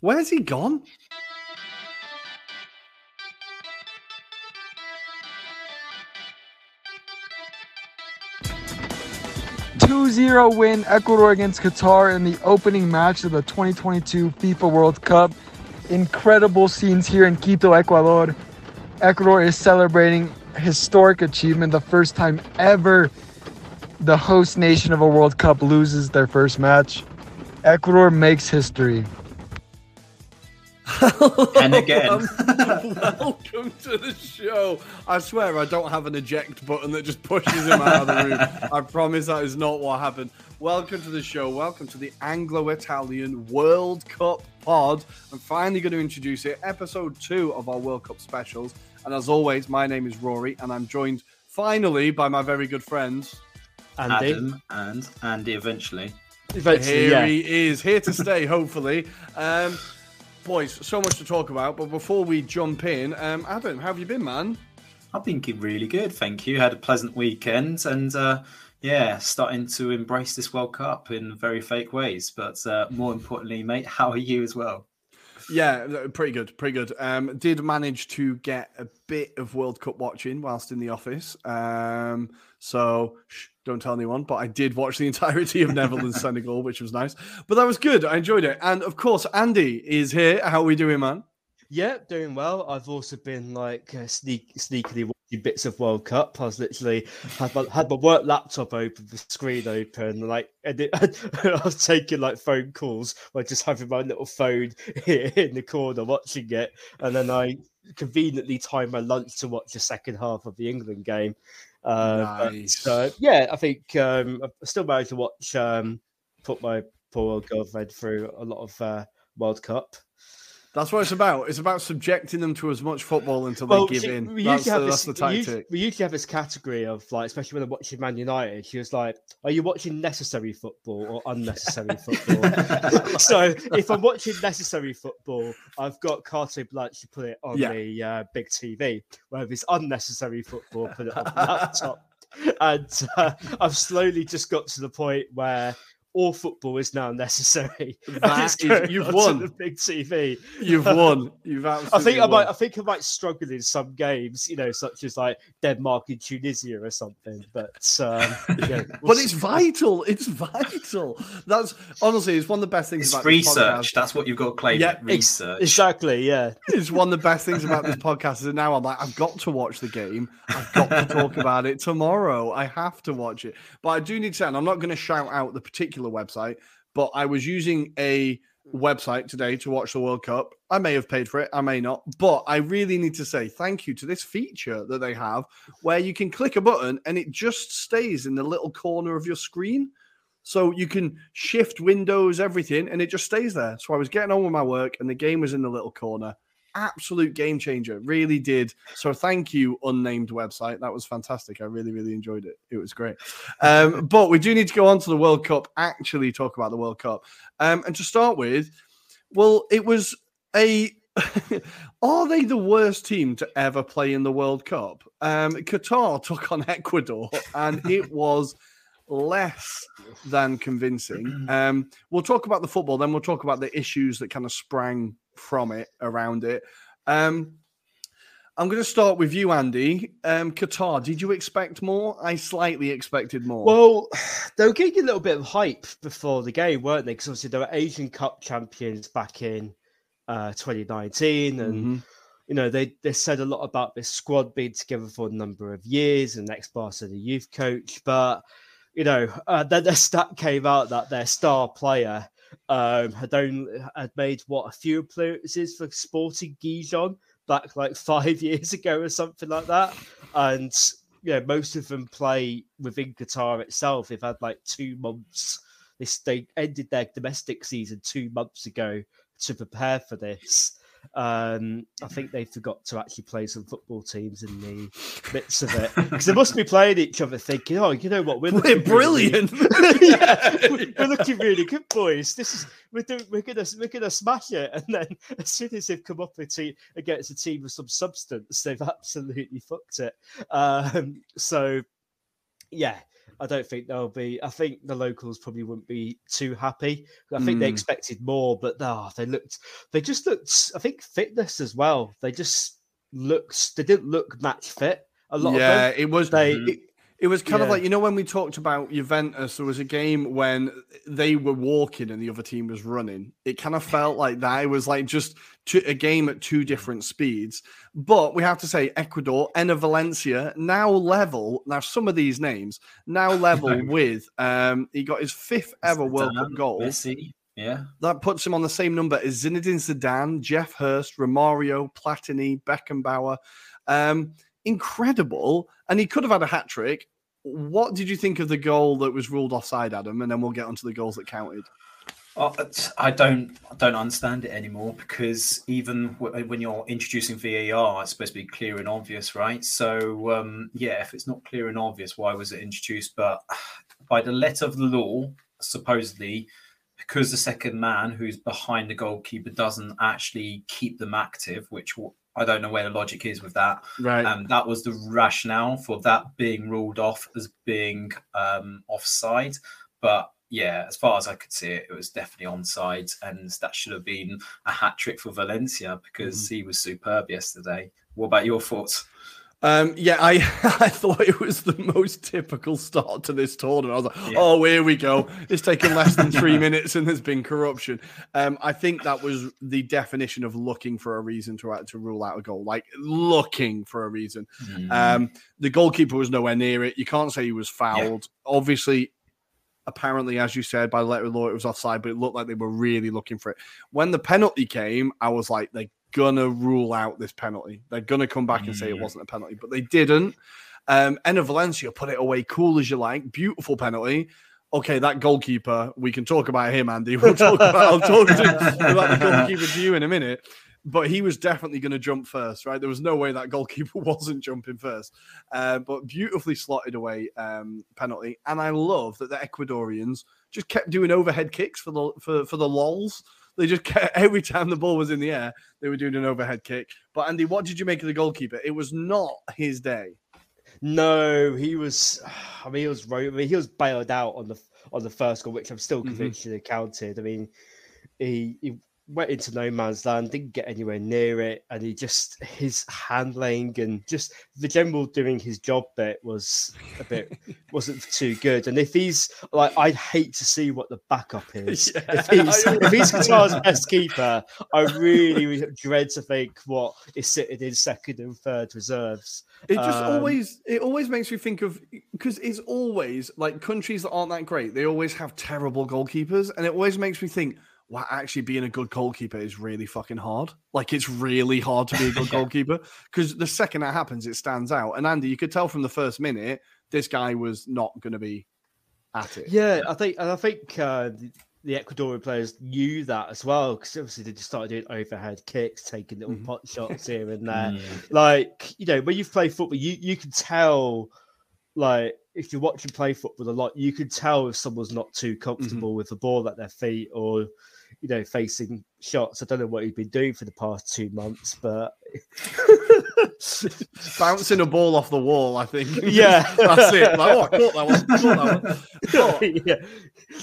Where's he gone? Two zero win Ecuador against Qatar in the opening match of the 2022 FIFA World Cup. Incredible scenes here in Quito, Ecuador. Ecuador is celebrating historic achievement, the first time ever the host nation of a World Cup loses their first match. Ecuador makes history. And again. Welcome to the show. I swear I don't have an eject button that just pushes him out of the room. I promise that is not what happened. Welcome to the show. Welcome to the Anglo Italian World Cup pod. I'm finally going to introduce it, episode two of our World Cup specials. And as always, my name is Rory, and I'm joined finally by my very good friends. Andy. Adam and Andy eventually. Eventually, Here yeah. he is, here to stay, hopefully. Um, boys, so much to talk about, but before we jump in, um, Adam, how have you been, man? I've been really good, thank you. Had a pleasant weekend and uh, yeah, starting to embrace this World Cup in very fake ways. But uh, more importantly, mate, how are you as well? Yeah, uh, pretty good, pretty good. Um, did manage to get a bit of World Cup watching whilst in the office. Um, so shh, don't tell anyone, but I did watch the entirety of Netherlands Senegal, which was nice. But that was good. I enjoyed it. And of course, Andy is here. How are we doing, man? Yeah, doing well. I've also been like uh, sneak, sneakily watching bits of World Cup. I was literally had my, had my work laptop open, the screen open, like and it, I was taking like phone calls by just having my little phone here in the corner watching it, and then I conveniently timed my lunch to watch the second half of the England game. Uh, but, Nice. uh, yeah, I think um, I still managed to watch. Um, put my poor old girlfriend through a lot of uh, World Cup. That's what it's about. It's about subjecting them to as much football until Well, they give see, in. we That's, usually have the, this. that's the tactic. we usually have this category of like, especially when I'm watching Man United. She was like, "Are you watching necessary football or unnecessary football?" so if I'm watching necessary football, I've got carte blanche to put it on Yeah. the uh, big TV. Where if it's unnecessary football, put it on the laptop. And uh, I've slowly just got to the point where all football is now necessary. and That it's is- going you've won. The big TV. You've won. You've absolutely I think I might. I think I might struggle in some games, you know, such as like Denmark and Tunisia or something. But um, yeah, we'll But it's see. vital. It's vital. That's honestly, it's one of the best things It's about this research. podcast. That's what you've got to claim. Yeah, research. exactly. Yeah, It's one of the best things about this podcast is that now I'm like, I've got to watch the game. I've got to talk about it tomorrow. I have to watch it. But I do need to say, and I'm not going to shout out the particular website, but I was using a website today to watch the World Cup. I may have paid for it, I may not, but I really need to say thank you to this feature that they have where you can click a button and it just stays in the little corner of your screen. So you can shift windows, everything, and it just stays there. So I was getting on with my work and the game was in the little corner. Absolute game changer, really did. So thank you, unnamed website. That was fantastic. I really, really enjoyed it. It was great. Um, but we do need to go on to the World Cup, actually talk about the World Cup. Um, and to start with, well, it was a Are they the worst team to ever play in the World Cup? Um, Qatar took on Ecuador, and it was less than convincing. Um, we'll talk about the football, then we'll talk about the issues that kind of sprang from it around it. Um, I'm going to start with you, Andy. Um, Qatar, did you expect more? I slightly expected more. Well, they were getting a little bit of hype before the game, weren't they? Because obviously they were Asian Cup champions back in uh, 2019, and Mhm. you know they they said a lot about this squad being together for a number of years, and ex Barca the youth coach, but you know uh, then the stat came out that their star player um, had only had made what a few appearances for Sporting Gijon back like five years ago or something like that, and yeah, most of them play within Qatar itself. They've had like two months. This they ended their domestic season two months ago to prepare for this. Um, I think they forgot to actually play some football teams in the midst of it because they must be playing each other, thinking, "Oh, you know what? We're, We're looking really- brilliant. yeah, we're we're looking really good, boys. This is we're doing, we're gonna we're gonna smash it." And then as soon as they've come up a team against a team of some substance, they've absolutely fucked it. Um, so yeah. I don't think they'll be. I think the locals probably wouldn't be too happy. I think they Mm. expected more, but oh, they looked. They just looked. I think fitness as well. They just looked. They didn't look match fit. A lot yeah, of them. it was. They- it, it was kind of like you know when we talked about Juventus, there was a game when they were walking and the other team was running. It kind of felt like that. It was like just a game at two different speeds. But we have to say, Ecuador, Enner Valencia, now level. Now some of these names now level with. Um, he got his fifth ever World Cup goal. Messi, yeah. That puts him on the same number as Zinedine Zidane, Geoff Hurst, Romario, Platini, Beckenbauer. Um, incredible. And he could have had a hat trick. What did you think of the goal that was ruled offside, Adam? And then we'll get onto the goals that counted. It's- I don't I don't understand it anymore because even w- when you're introducing VAR, it's supposed to be clear and obvious, right? So um, yeah, if it's not clear and obvious, why was it introduced? But by the letter of the law, supposedly, because the second man who's behind the goalkeeper doesn't actually keep them active, which w- I don't know where the logic is with that. Right. Um, that was the rationale for that being ruled off as being um, offside. But yeah, as far as I could see it, it was definitely onside, and that should have been a hat trick for Valencia because he was superb yesterday. What about your thoughts? Um, yeah, I I thought it was the most typical start to this tournament. I was like, Yeah. oh, here we go. It's taken less than three minutes and there's been corruption. Um, I think that was the definition of looking for a reason to to rule out a goal, like looking for a reason. Um, the goalkeeper was nowhere near it. You can't say he was fouled. Obviously, apparently, as you said, by the letter of the law, it was offside, but it looked like they were really looking for it. When the penalty came, I was like, they're gonna rule out this penalty. They're gonna come back and say it Mm. wasn't a penalty, but they didn't. Um, Enner Valencia put it away cool as you like. Beautiful penalty. Okay, that goalkeeper, we can talk about him, Andy. We'll talk about I'll talk to, about the goalkeeper to you in a minute. But he was definitely going to jump first, right? There was no way that goalkeeper wasn't jumping first. Uh, but beautifully slotted away um, penalty. And I love that the Ecuadorians just kept doing overhead kicks for the for, for the lols. They just kept, every time the ball was in the air, they were doing an overhead kick. But Andy, what did you make of the goalkeeper? It was not his day. No, he was. I mean, he was. I mean, he was bailed out on the on the first goal, which I'm still Mhm. convinced should have counted. I mean, he he went into no man's land, didn't get anywhere near it, and he just his handling and just the general doing his job bit was a bit wasn't too good. And if he's like, I'd hate to see what the backup is. Yeah, if he's if he's. Qatar's best keeper, I really dread to think what is sitting in second and third reserves. It just Um, always it always makes me think of because it's always like countries that aren't that great, they always have terrible goalkeepers, and it always makes me think, wow, actually being a good goalkeeper is really fucking hard. Like it's really hard to be a good goalkeeper because the second that happens, it stands out. And Andy, you could tell from the first minute this guy was not going to be at it. Yeah, I think, and I think uh, the, the Ecuadorian players knew that as well because obviously they just started doing overhead kicks, taking little pot shots here and there. Like you know, when you play football, you you can tell, like if you're watching play football a lot, you can tell if someone's not too comfortable with the ball at their feet, or you know, facing shots. I don't know what he'd been doing for the past two months, but bouncing a ball off the wall. I think. Yeah, that's it. Like, oh, I caught that one. Caught that one. But, yeah,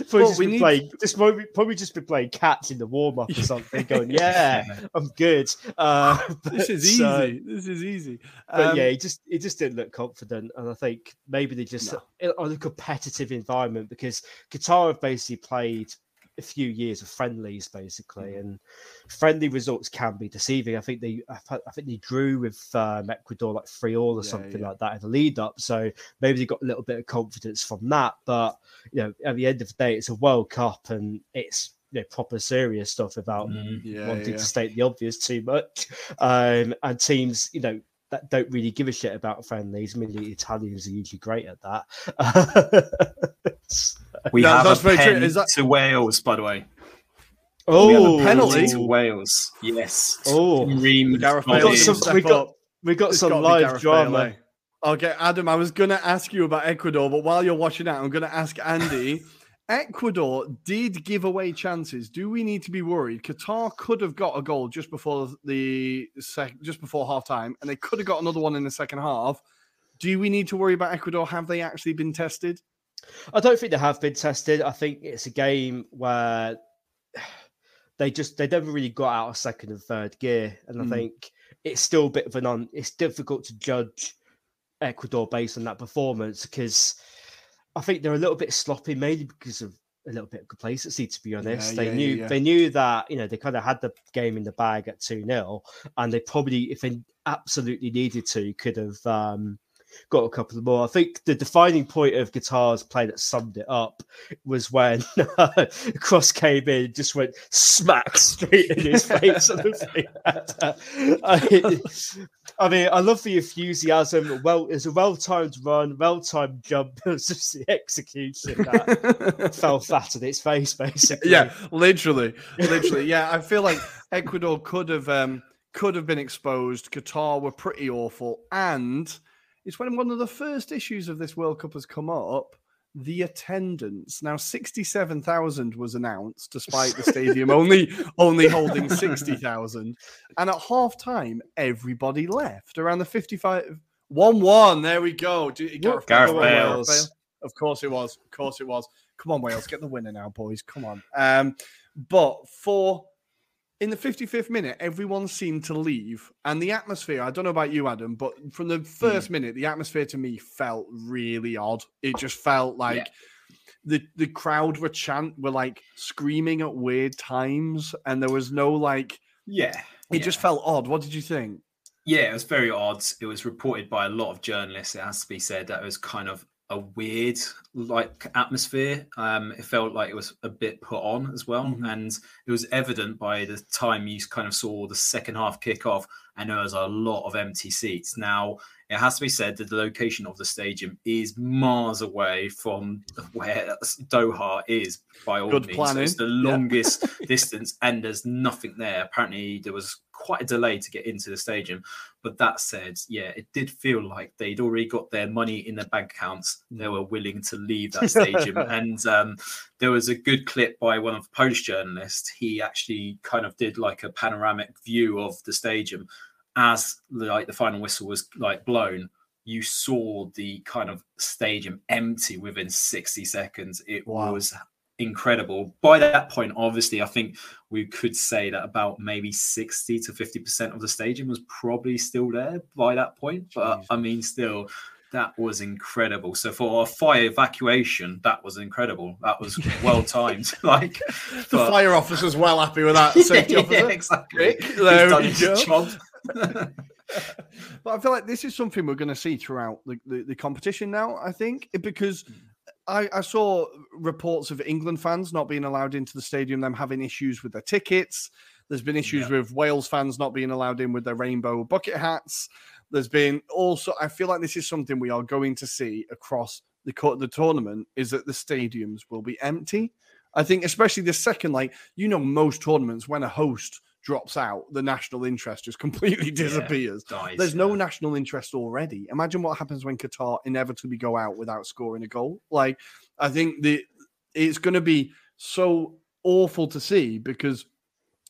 probably just, we need- playing, just probably, probably just been playing cats in the warm up or something, going, "Yeah, I'm good." Uh, this is but, easy. this is easy. but Um, yeah, he just he just didn't look confident, and I think maybe they just on a competitive environment because Qatar have basically played a few years of friendlies basically, Mm. and friendly results can be deceiving. I think they I I think they drew with um, Ecuador like three all or Yeah, something yeah. like that in the lead up, so maybe they got a little bit of confidence from that. But you know, at the end of the day, it's a World Cup and it's you know, proper serious stuff about Mm. yeah, wanting yeah. to state the obvious too much. Um, and teams, you know, that don't really give a shit about friendlies. I mean, the Italians are usually great at that. We No, have that's a very true. pen Is that- to Wales, by the way. oh, we have a penalty penalty? to Wales. Yes. Oh. Ream Gareth we got some. We got. We got some gotta live drama. eh? Okay, Adam, I was going to ask you about Ecuador, but while you're watching that, I'm going to ask Andy. Ecuador did give away chances. Do we need to be worried? Qatar could have got a goal just before the sec- just before half time, and they could have got another one in the second half. Do we need to worry about Ecuador? Have they actually been tested? I don't think they have been tested. I think it's a game where they just they never really got out of second and third gear, and I Mm. think it's still a bit of an un. It's difficult to judge Ecuador based on that performance because I think they're a little bit sloppy, mainly because of a little bit of complacency. To be honest, Yeah, they yeah, knew yeah. they knew that you know they kind of had the game in the bag at two 0 and they probably, if they absolutely needed to, could have. um got a couple more. I think the defining point of Qatar's play that summed it up was when Cross came in, just went smack straight in his face. on the. I, I mean, I love the enthusiasm. Well, it's a well-timed run, well-timed jump. It was just the execution that fell flat on its face, basically. yeah, literally, literally. Yeah, I feel like Ecuador could have um, could have been exposed. Qatar were pretty awful, and it's when one of the first issues of this World Cup has come up. The attendance now sixty-seven thousand was announced, despite the stadium only only holding sixty thousand. And at half time, everybody left around the fifty-five. One-one. There we go. Do- Gareth, Gareth Bale. Bales. Of course it was. Of course it was. Come on, Wales, get the winner now, boys. Come on. Um, but for in the 55th minute, everyone seemed to leave, and the atmosphere. I don't know about you, Adam, but from the first mm. minute, the atmosphere to me felt really odd. It just felt like the the crowd were chant were like screaming at weird times, and there was no like. Yeah. It yeah. just felt odd. What did you think? Yeah, it was very odd. It was reported by a lot of journalists. It has to be said that it was kind of a weird like atmosphere. Um, it felt like it was a bit put on as well, Mhm. and it was evident by the time you kind of saw the second half kick off, and there was a lot of empty seats. Now it has to be said that the location of the stadium is miles away from where Doha is. By all Good means, So it's the Yeah. longest distance, and there's nothing there. Apparently, there was quite a delay to get into the stadium. But that said, yeah, it did feel like they'd already got their money in their bank accounts. They were willing to leave that stadium. and um, there was a good clip by one of the Polish journalists. He actually kind of did like a panoramic view of the stadium as like the final whistle was like blown. You saw the kind of stadium empty within 60 seconds. It Wow. was incredible. By that point, obviously, I think we could say that about maybe 60 to 50% of the stadium was probably still there by that point. But Jeez. I mean, still, that was incredible. So for a fire evacuation, that was incredible. That was well timed. like The but- fire officer's well happy with that. Safety yeah, officer. exactly. Quick, done his go. job. but I feel like this is something we're going to see throughout the, the, the competition now, I think, because hmm. I, I saw reports of England fans not being allowed into the stadium, them having issues with their tickets. There's been issues with Wales fans not being allowed in with their rainbow bucket hats. There's been also, I feel like this is something we are going to see across the, co- the tournament is that the stadiums will be empty. I think, especially the second, like, you know, most tournaments, when a host drops out, the national interest just completely disappears. dies, There's no national interest already. Imagine what happens when Qatar inevitably go out without scoring a goal. Like, I think the it's going to be so awful to see because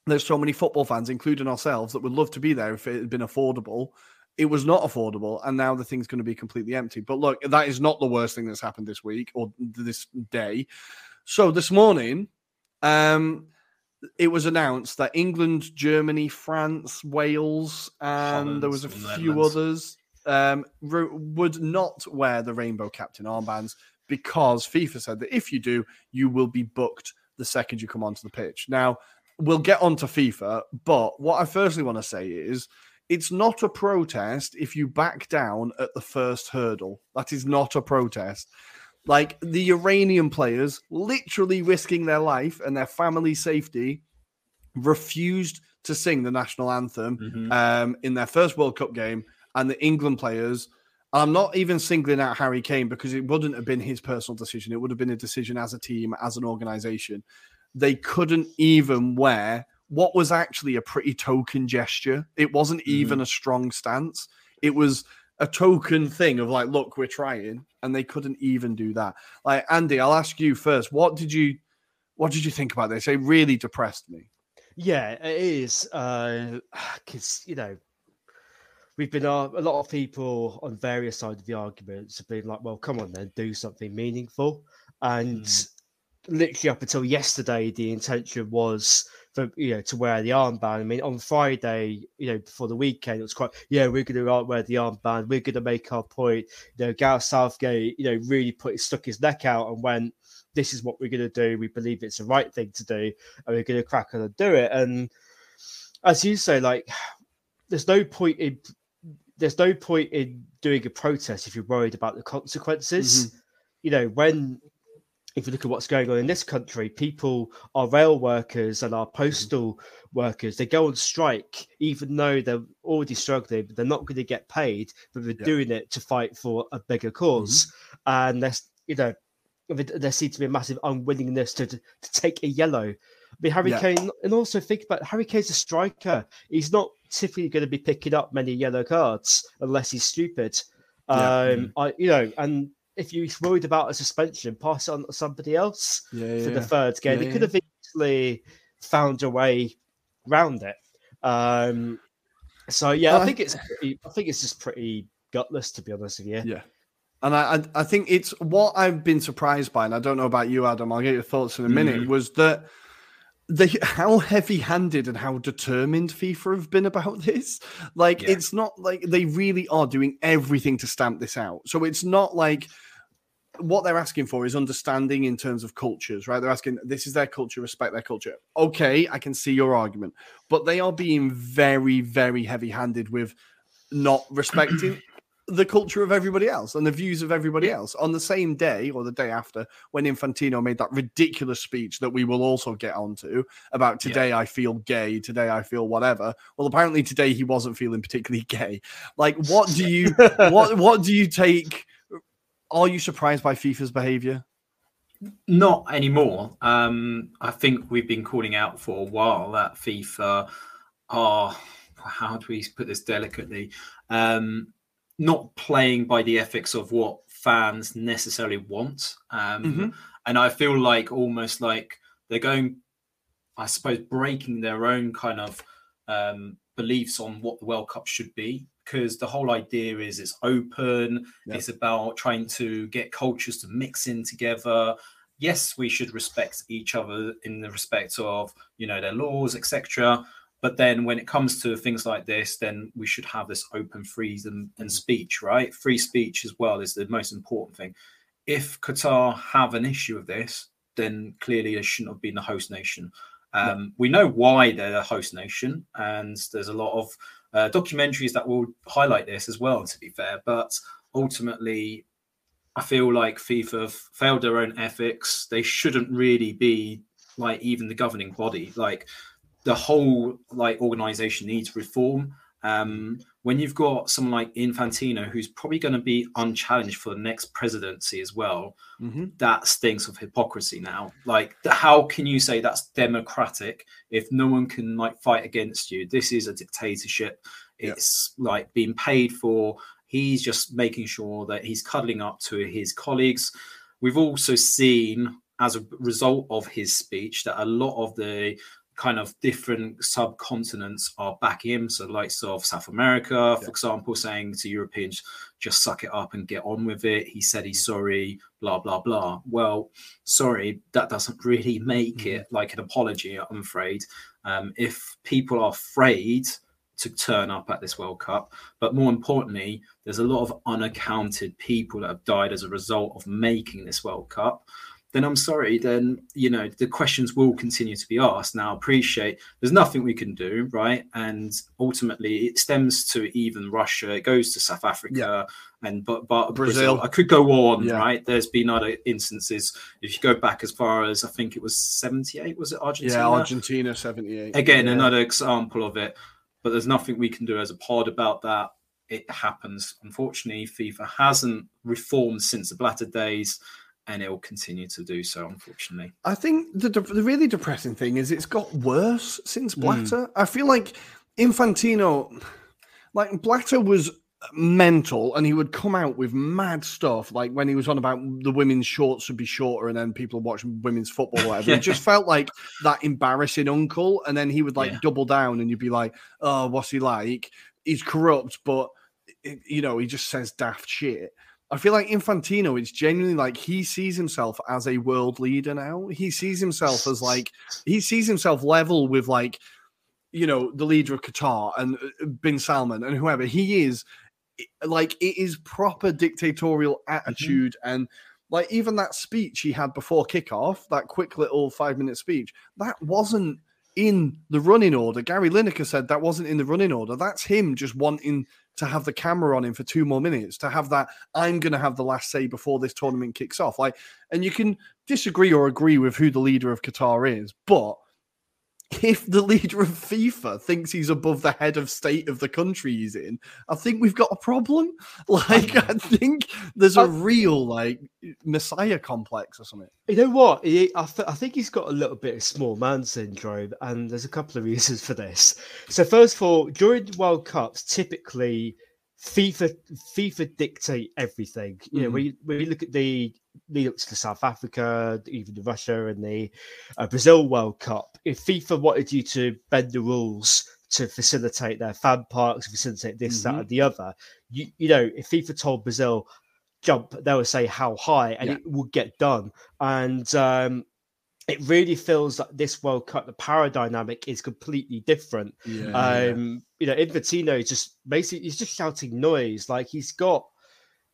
there's so many football fans, including ourselves, that would love to be there if it had been affordable. It was not affordable, and now the thing's going to be completely empty. But look, that is not the worst thing that's happened this week or this day. So this morning, um, it was announced that England, Germany, France, Wales, and Holland, there was a few others um, ro- would not wear the rainbow captain armbands because FIFA said that if you do, you will be booked the second you come onto the pitch. Now, we'll get onto FIFA, but what I firstly want to say is it's not a protest if you back down at the first hurdle. That is not a protest. Like the Iranian players, literally risking their life and their family safety, refused to sing the national anthem Mhm. um, in their first World Cup game, and the England players. I'm not even singling out Harry Kane because it wouldn't have been his personal decision. It would have been a decision as a team, as an organization. They couldn't even wear what was actually a pretty token gesture. It wasn't even a strong stance. It was a token thing of like, look, we're trying, and they couldn't even do that. Like Andy, I'll ask you first. What did you, what did you think about this? It really depressed me. Yeah, it is. Because, you know, we've been, uh, a lot of people on various sides of the arguments have been like, well, come on then, do something meaningful. And literally up until yesterday, the intention was for, you know, to wear the armband. I mean, on Friday, you know, before the weekend, it was quite, yeah, we're going to wear the armband. We're going to make our point. You know, Gareth Southgate, you know, really put stuck his neck out and went, this is what we're going to do. We believe it's the right thing to do, and we're going to crack on and do it. And as you say, like, there's no point in there's no point in doing a protest if you're worried about the consequences. Mm-hmm. You know, when if you look at what's going on in this country, people, our rail workers and our mm-hmm. postal workers, they go on strike even though they're already struggling, but they're not going to get paid, but they're Yeah. doing it to fight for a bigger because mm-hmm. And there's, you know, there- seems to be a massive unwillingness to, to, take a yellow. I mean, Harry Yeah. Kane, and also think about Harry Kane's a striker. He's not typically going to be picking up many yellow cards unless he's stupid. Yeah. Um, mm-hmm. I, you know, and if you're worried about a suspension, pass it on to somebody else Yeah, for the third game. He could have easily found a way round it. Um, so yeah, I think it's pretty, I think it's just pretty gutless to be honest with you. Yeah. And I, I, think it's what I've been surprised by, and I don't know about you, Adam. I'll get your thoughts in a minute. Mhm. Was that they how heavy-handed and how determined FIFA have been about this? Like, Yeah. it's not like they really are doing everything to stamp this out. So it's not like what they're asking for is understanding in terms of cultures, right? They're asking this is their culture, respect their culture. Okay, I can see your argument, but they are being very, very heavy-handed with not respecting the culture of everybody else and the views of everybody else on the same day or the day after when Infantino made that ridiculous speech that we will also get onto about today I feel gay, today I feel whatever. Well, apparently today he wasn't feeling particularly gay. Like, what do you what what do you take? Are you surprised by FIFA's behavior? Not anymore. Um, I think we've been calling out for a while that FIFA are, how do we put this delicately, um, not playing by the ethics of what fans necessarily want. Um, Mhm. And I feel like almost like they're going, I suppose, breaking their own kind of um, beliefs on what the World Cup should be. Because the whole idea is it's open, Yeah. it's about trying to get cultures to mix in together. Yes, we should respect each other in the respect of you know their laws, etc. But then when it comes to things like this, then we should have this open freedom and speech, right? Free speech as well is the most important thing. If Qatar have an issue with this, then clearly they shouldn't have been the host nation. Um, We know why they're the host nation, and there's a lot of uh, documentaries that will highlight this as well. To be fair, but ultimately, I feel like FIFA have failed their own ethics. They shouldn't really be like even the governing body. Like the whole like organization needs reform. Um, when you've got someone like Infantino, who's probably going to be unchallenged for the next presidency as well, Mhm. that stinks of hypocrisy now. Like, how can you say that's democratic if no one can like fight against you? This is a dictatorship. Yeah. It's like being paid for. He's just making sure that he's cuddling up to his colleagues. We've also seen as a result of his speech that a lot of the kind of different subcontinents are backing him. So, likes of South America, for yeah. example, saying to Europeans, just suck it up and get on with it. He said he's sorry, blah, blah, blah. Well, sorry, that doesn't really make mm-hmm. it like an apology, I'm afraid. Um, if people are afraid to turn up at this World Cup, but more importantly, there's a lot of unaccounted people that have died as a result of making this World Cup then I'm sorry, then you know the questions will continue to be asked. Now, appreciate there's nothing we can do, right? And ultimately, it stems to even Russia. It goes to South Africa, yeah. and but but Brazil. Brazil. I could go on, yeah. right? There's been other instances. If you go back as far as I think it was 78, was it Argentina? Yeah, Argentina 78. Again, yeah. another example of it. But there's nothing we can do as a pod about that. It happens. Unfortunately, FIFA hasn't reformed since the Blatter days and it will continue to do so, unfortunately. I think the the really depressing thing is it's got worse since hmm. Blatter. Mm. I feel like Infantino, like Blatter was mental and he would come out with mad stuff like when he was on about the women's shorts would be shorter and then people watching women's football whatever yeah. it just felt like that embarrassing uncle and then he would like yeah. double down and you'd be like oh what's he like he's corrupt but you know he just says daft shit I feel like Infantino is genuinely like he sees himself as a world leader now. He sees himself as like he sees himself level with like you know the leader of Qatar and uh, Bin Salman and whoever he is. Like it is proper dictatorial mm-hmm. attitude mm-hmm. and like even that speech he had before kickoff, that quick little five minute speech, that wasn't in the running order. Gary Lineker said that wasn't in the running order. That's him just wanting to have the camera on him for two more minutes, to have that, I'm going to have the last say before this tournament kicks off. Like, and you can disagree or agree with who the leader of Qatar is, but if the leader of FIFA thinks he's above the head of state of the country he's in, I think we've got a problem. Like, I think there's a real like messiah complex or something. You know what? He, I, th- I, think he's got a little bit of small man syndrome, and there's a couple of reasons for this. So, first of all, during World Cups, typically FIFA FIFA dictate everything. You know, when, you, when you look at the lead up to the South Africa, even the Russia and the uh, Brazil World Cup, if FIFA wanted you to bend the rules to facilitate their fan parks, facilitate this, mm-hmm. that, and the other, you you know, if FIFA told Brazil jump, they would say how high, and yeah. it would get done. And um, it really feels like this World Cup, the power dynamic is completely different. Yeah, um, yeah. You know, Infantino is just basically he's just shouting noise. Like he's got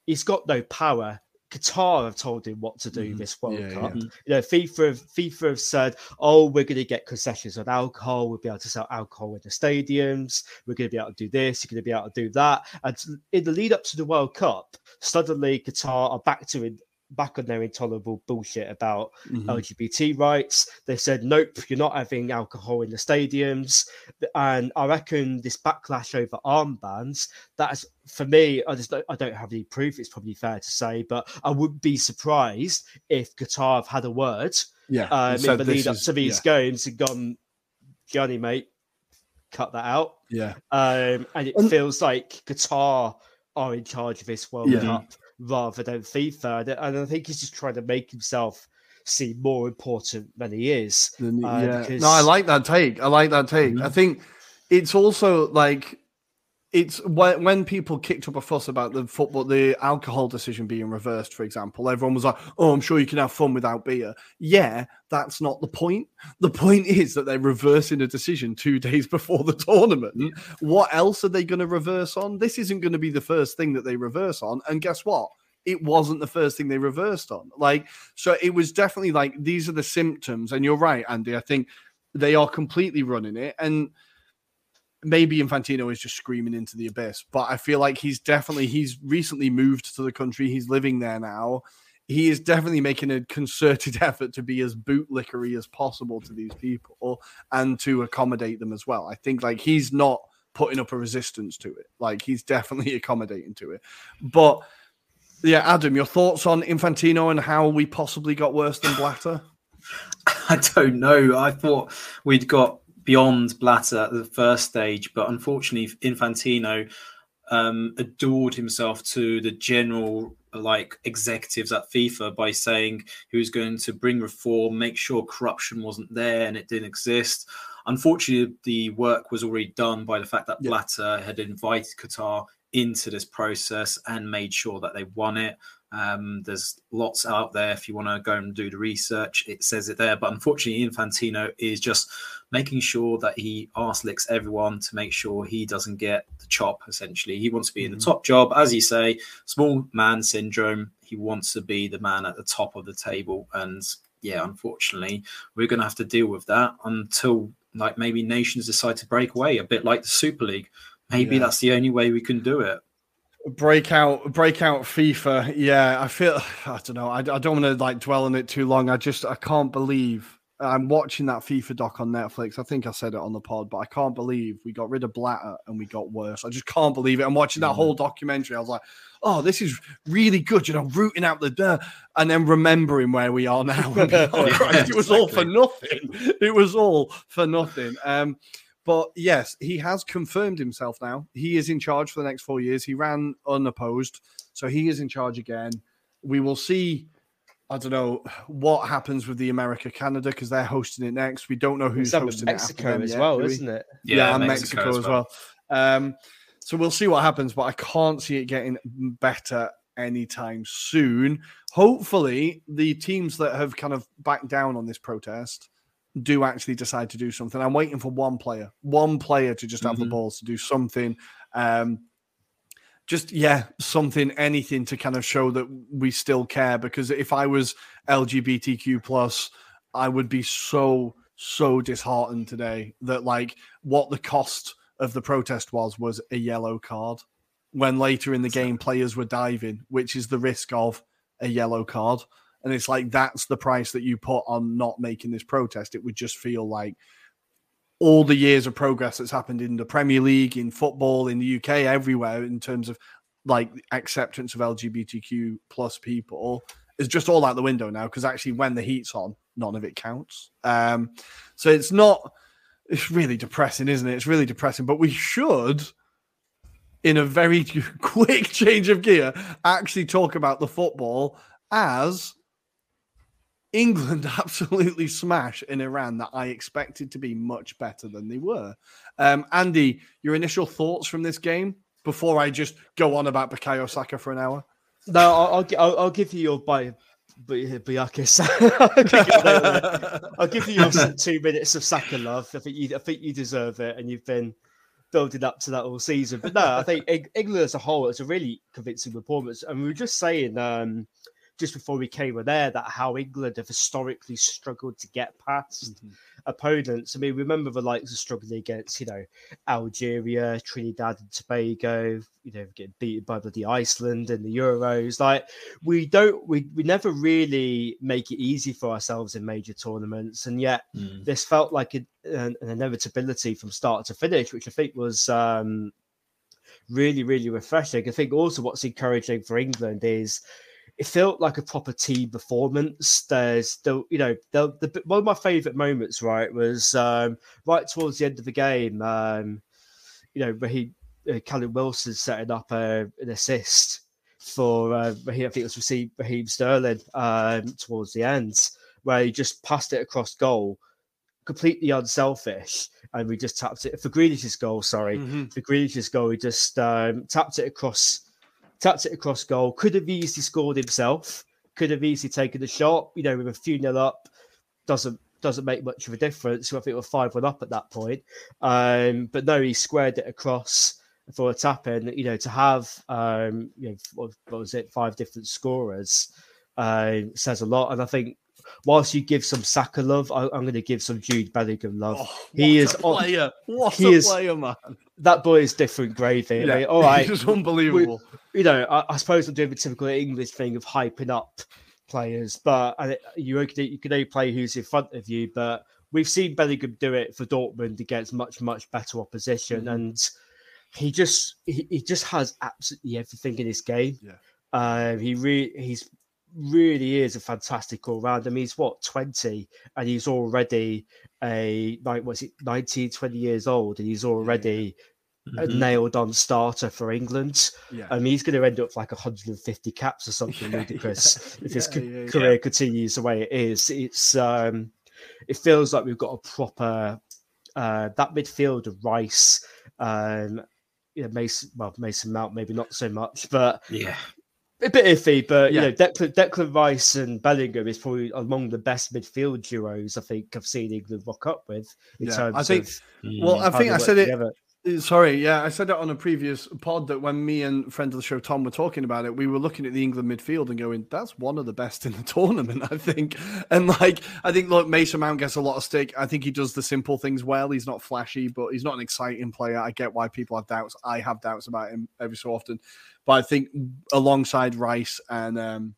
he's got no power. Qatar have told him what to do mm, this World yeah, Cup. You know, FIFA have, FIFA have said, "Oh, we're going to get concessions on alcohol. We'll be able to sell alcohol in the stadiums. We're going to be able to do this. You're going to be able to do that." And in the lead up to the World Cup, suddenly Qatar are back to back on their intolerable bullshit about mm-hmm. LGBT rights. They said, nope, you're not having alcohol in the stadiums. And I reckon this backlash over armbands, that's for me, I just don't, I don't have any proof. It's probably fair to say, but I wouldn't be surprised if Qatar have had a word yeah, um, in the lead up to these yeah. games and gone, Gianni, mate, cut that out. Yeah. Um, and it and, feels like Qatar are in charge of this World yeah. Cup rather than FIFA. And I think he's just trying to make himself seem more important than he is. Uh, yeah. Because... No, I like that take. I like that take. Mm-hmm. I think it's also like it's when, when people kicked up a fuss about the football, the alcohol decision being reversed, for example, everyone was like, "Oh, I'm sure you can have fun without beer." Yeah, that's not the point. The point is that they're reversing a decision two days before the tournament. What else are they going to reverse on? This isn't going to be the first thing that they reverse on. And guess what? It wasn't the first thing they reversed on. Like, so it was definitely like these are the symptoms. And you're right, Andy. I think they are completely running it and maybe Infantino is just screaming into the abyss, but I feel like he's definitely he's recently moved to the country. He's living there now. He is definitely making a concerted effort to be as bootlickery as possible to these people and to accommodate them as well. I think like he's not putting up a resistance to it. Like he's definitely accommodating to it. But yeah, Adam, your thoughts on Infantino and how we possibly got worse than Blatter? I don't know. I thought we'd got beyond Blatter at the first stage, but unfortunately, Infantino um, adored himself to the general like executives at FIFA by saying he was going to bring reform, make sure corruption wasn't there and it didn't exist. Unfortunately, the work was already done by the fact that Yeah. Blatter had invited Qatar into this process and made sure that they won it. Um, there's lots out there if you want to go and do the research. It says it there, but unfortunately, Infantino is just making sure that he arse licks everyone to make sure he doesn't get the chop. Essentially, he wants to be in the mm-hmm. top job, as you say, small man syndrome. He wants to be the man at the top of the table, and yeah, unfortunately, we're going to have to deal with that until like maybe nations decide to break away, a bit like the Super League. Maybe Yeah. that's the only way we can do it. breakout breakout FIFA. Yeah, I feel I don't know. I, I don't want to like dwell on it too long. I just I can't believe I'm watching that FIFA doc on Netflix. I think I said it on the pod, but I can't believe we got rid of Blatter and we got worse. I just can't believe it. I'm watching that whole documentary. I was like, oh, this is really good. You know, rooting out the dirt and then remembering where we are now. Oh, Yeah, Christ, it was all for nothing. It was all for nothing. Um, but yes, he has confirmed himself now. He is in charge for the next four years. He ran unopposed, so he is in charge again. We will see. I don't know what happens with the America Canada because they're hosting it next. We don't know who's It's up hosting it Mexico after them as yet, well, we? isn't it? Yeah, and Mexico, as well. Um, so we'll see what happens, but I can't see it getting better anytime soon. Hopefully, the teams that have kind of backed down on this protest do actually decide to do something. I'm waiting for one player, one player to just have the Mhm. balls to do something. Um, just yeah, something, anything to kind of show that we still care. Because if I was LGBTQ plus, I would be so so disheartened today that like what the cost of the protest was was a yellow card. When later in the game players were diving, which is the risk of a yellow card. And it's like that's the price that you put on not making this protest. It would just feel like all the years of progress that's happened in the Premier League, in football, in the UK, everywhere in terms of like acceptance of LGBTQ plus people is just all out the window now because actually when the heat's on, none of it counts. Um, so it's not. It's really depressing, isn't it? It's really depressing. But we should, in a very quick change of gear, actually talk about the football as England absolutely smash in Iran that I expected to be much better than they were. Um, Andy, your initial thoughts from this game before I just go on about Bukayo Saka for an hour? No, I'll, I'll, I'll, give you your by Biakis. I'll give you. I'll give you your two minutes of Saka love. I think you, I think you deserve it, and you've been building up to that all season. But no, I think England as a whole, it's a really convincing performance. And we were just saying um, just before we came on there that how England have historically struggled to get past opponents. I mean, remember the likes of struggling against, you know, Algeria, Trinidad and Tobago, you know, getting beaten by bloody Iceland in the Euros. Like, we don't, we, we never really make it easy for ourselves in major tournaments. And yet, Mm. this felt like a, an, an inevitability from start to finish, which I think was um, really, really refreshing. I think also what's encouraging for England is it felt like a proper team performance. There's the, you know, the, the one of my favourite moments, right, was um, right towards the end of the game. Um, you know, where he, uh, Callum Wilson setting up uh, an assist for uh, Raheem, I think it was received Raheem Sterling um, towards the end, where he just passed it across goal, completely unselfish, and we just tapped it for Grealish's goal. Sorry, for Grealish's goal, he just um, tapped it across, tapped it across goal. Could have easily scored himself. Could have easily taken the shot. You know, with a few nil up, doesn't doesn't make much of a difference. I think we're five one up at that point. Um, but no, he squared it across for a tap in. You know, to have um, you know what, what was it, five different scorers uh, says a lot. And I think whilst you give some Saka love, I, I'm going to give some Jude Bellingham love. Oh, he is on- player. What he a is- player, man. that boy is different gravy. Yeah, all right, he's unbelievable. you know, I, I suppose I'm doing the typical English thing of hyping up players, but I, you can you can only play who's in front of you. But we've seen Bellingham do it for Dortmund against much much better opposition, Mm-hmm. and he just he, he just has absolutely everything in his game. Yeah. Um, he really he's really is a fantastic all round. I mean, he's what 20 and he's already a like what's it 19, 20 years old, and he's already a nailed on starter for England. Yeah. I mean, he's going to end up like 150 caps or something ludicrous if his Yeah, ca- yeah, yeah. career continues the way it is. It's um, it feels like we've got a proper uh, that midfield of Rice, um, yeah, Mason, well, Mason Mount maybe not so much, but Yeah. A bit iffy. But Yeah. you know, Declan, Declan Rice and Bellingham is probably among the best midfield duos I think I've seen England rock up with in Yeah, terms I think- of Well, mm. I think I said it. together. Sorry, yeah, I said it on a previous pod that when me and friend of the show Tom were talking about it, we were looking at the England midfield and going, "That's one of the best in the tournament." I think, and like, I think look, Mason Mount gets a lot of stick. I think he does the simple things well. He's not flashy, but he's not an exciting player. I get why people have doubts. I have doubts about him every so often, but I think alongside Rice and um,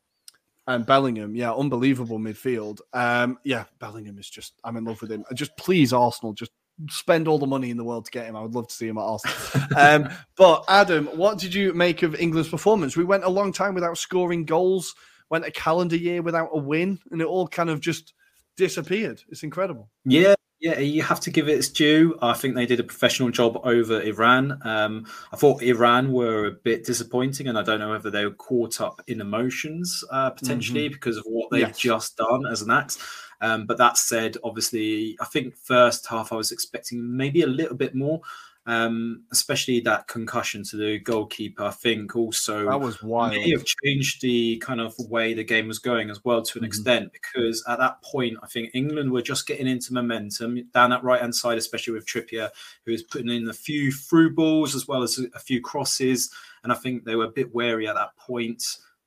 and Bellingham, yeah, unbelievable midfield. Um, yeah, Bellingham is just, I'm in love with him. Just please, Arsenal, just spend all the money in the world to get him. I would love to see him at Arsenal. um, but Adam, what did you make of England's performance? We went a long time without scoring goals, went a calendar year without a win, and it all kind of just disappeared. It's incredible. Yeah, yeah, you have to give it its due. I think they did a professional job over Iran. Um, I thought Iran were a bit disappointing, and I don't know whether they were caught up in emotions uh, potentially because of what they've Yes. just done as an act. Um, but that said, obviously, I think first half I was expecting maybe a little bit more, um, especially that concussion to the goalkeeper. I think also That was wild. may have changed the kind of way the game was going as well to an Mhm. extent because at that point I think England were just getting into momentum down that right hand side, especially with Trippier, who was putting in a few through balls as well as a few crosses, and I think they were a bit wary at that point.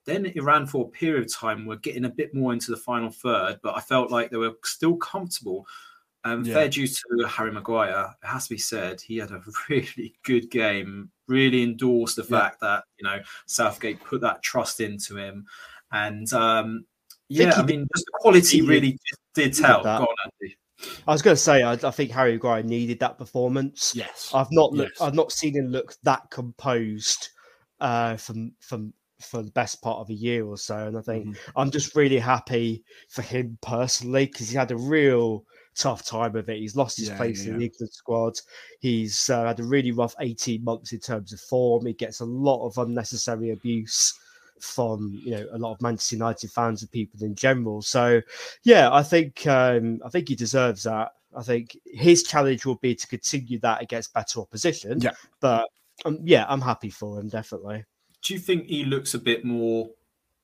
Then Iran, for a period of time, were getting a bit more into the final third, but I felt like they were still comfortable. Um, Yeah. Fair due to Harry Maguire, it has to be said, he had a really good game. Really endorsed the Yeah. fact that you know Southgate put that trust into him, and um, yeah, he I mean, just the quality really did, did tell. on, Andy. I was going to say, I, I think Harry Maguire needed that performance. Yes. I've not looked, Yes. I've not seen him look that composed uh, from from for the best part of a year or so, and I think Mhm. I'm just really happy for him personally because he had a real tough time of it. He's lost his Yeah, place yeah, in the England squad. He's uh, had a really rough 18 months in terms of form. He gets a lot of unnecessary abuse from you know a lot of Manchester United fans and people in general. So yeah, I think um, I think he deserves that. I think his challenge will be to continue that against better opposition. Yeah. but um, yeah, I'm happy for him definitely. Do you think he looks a bit more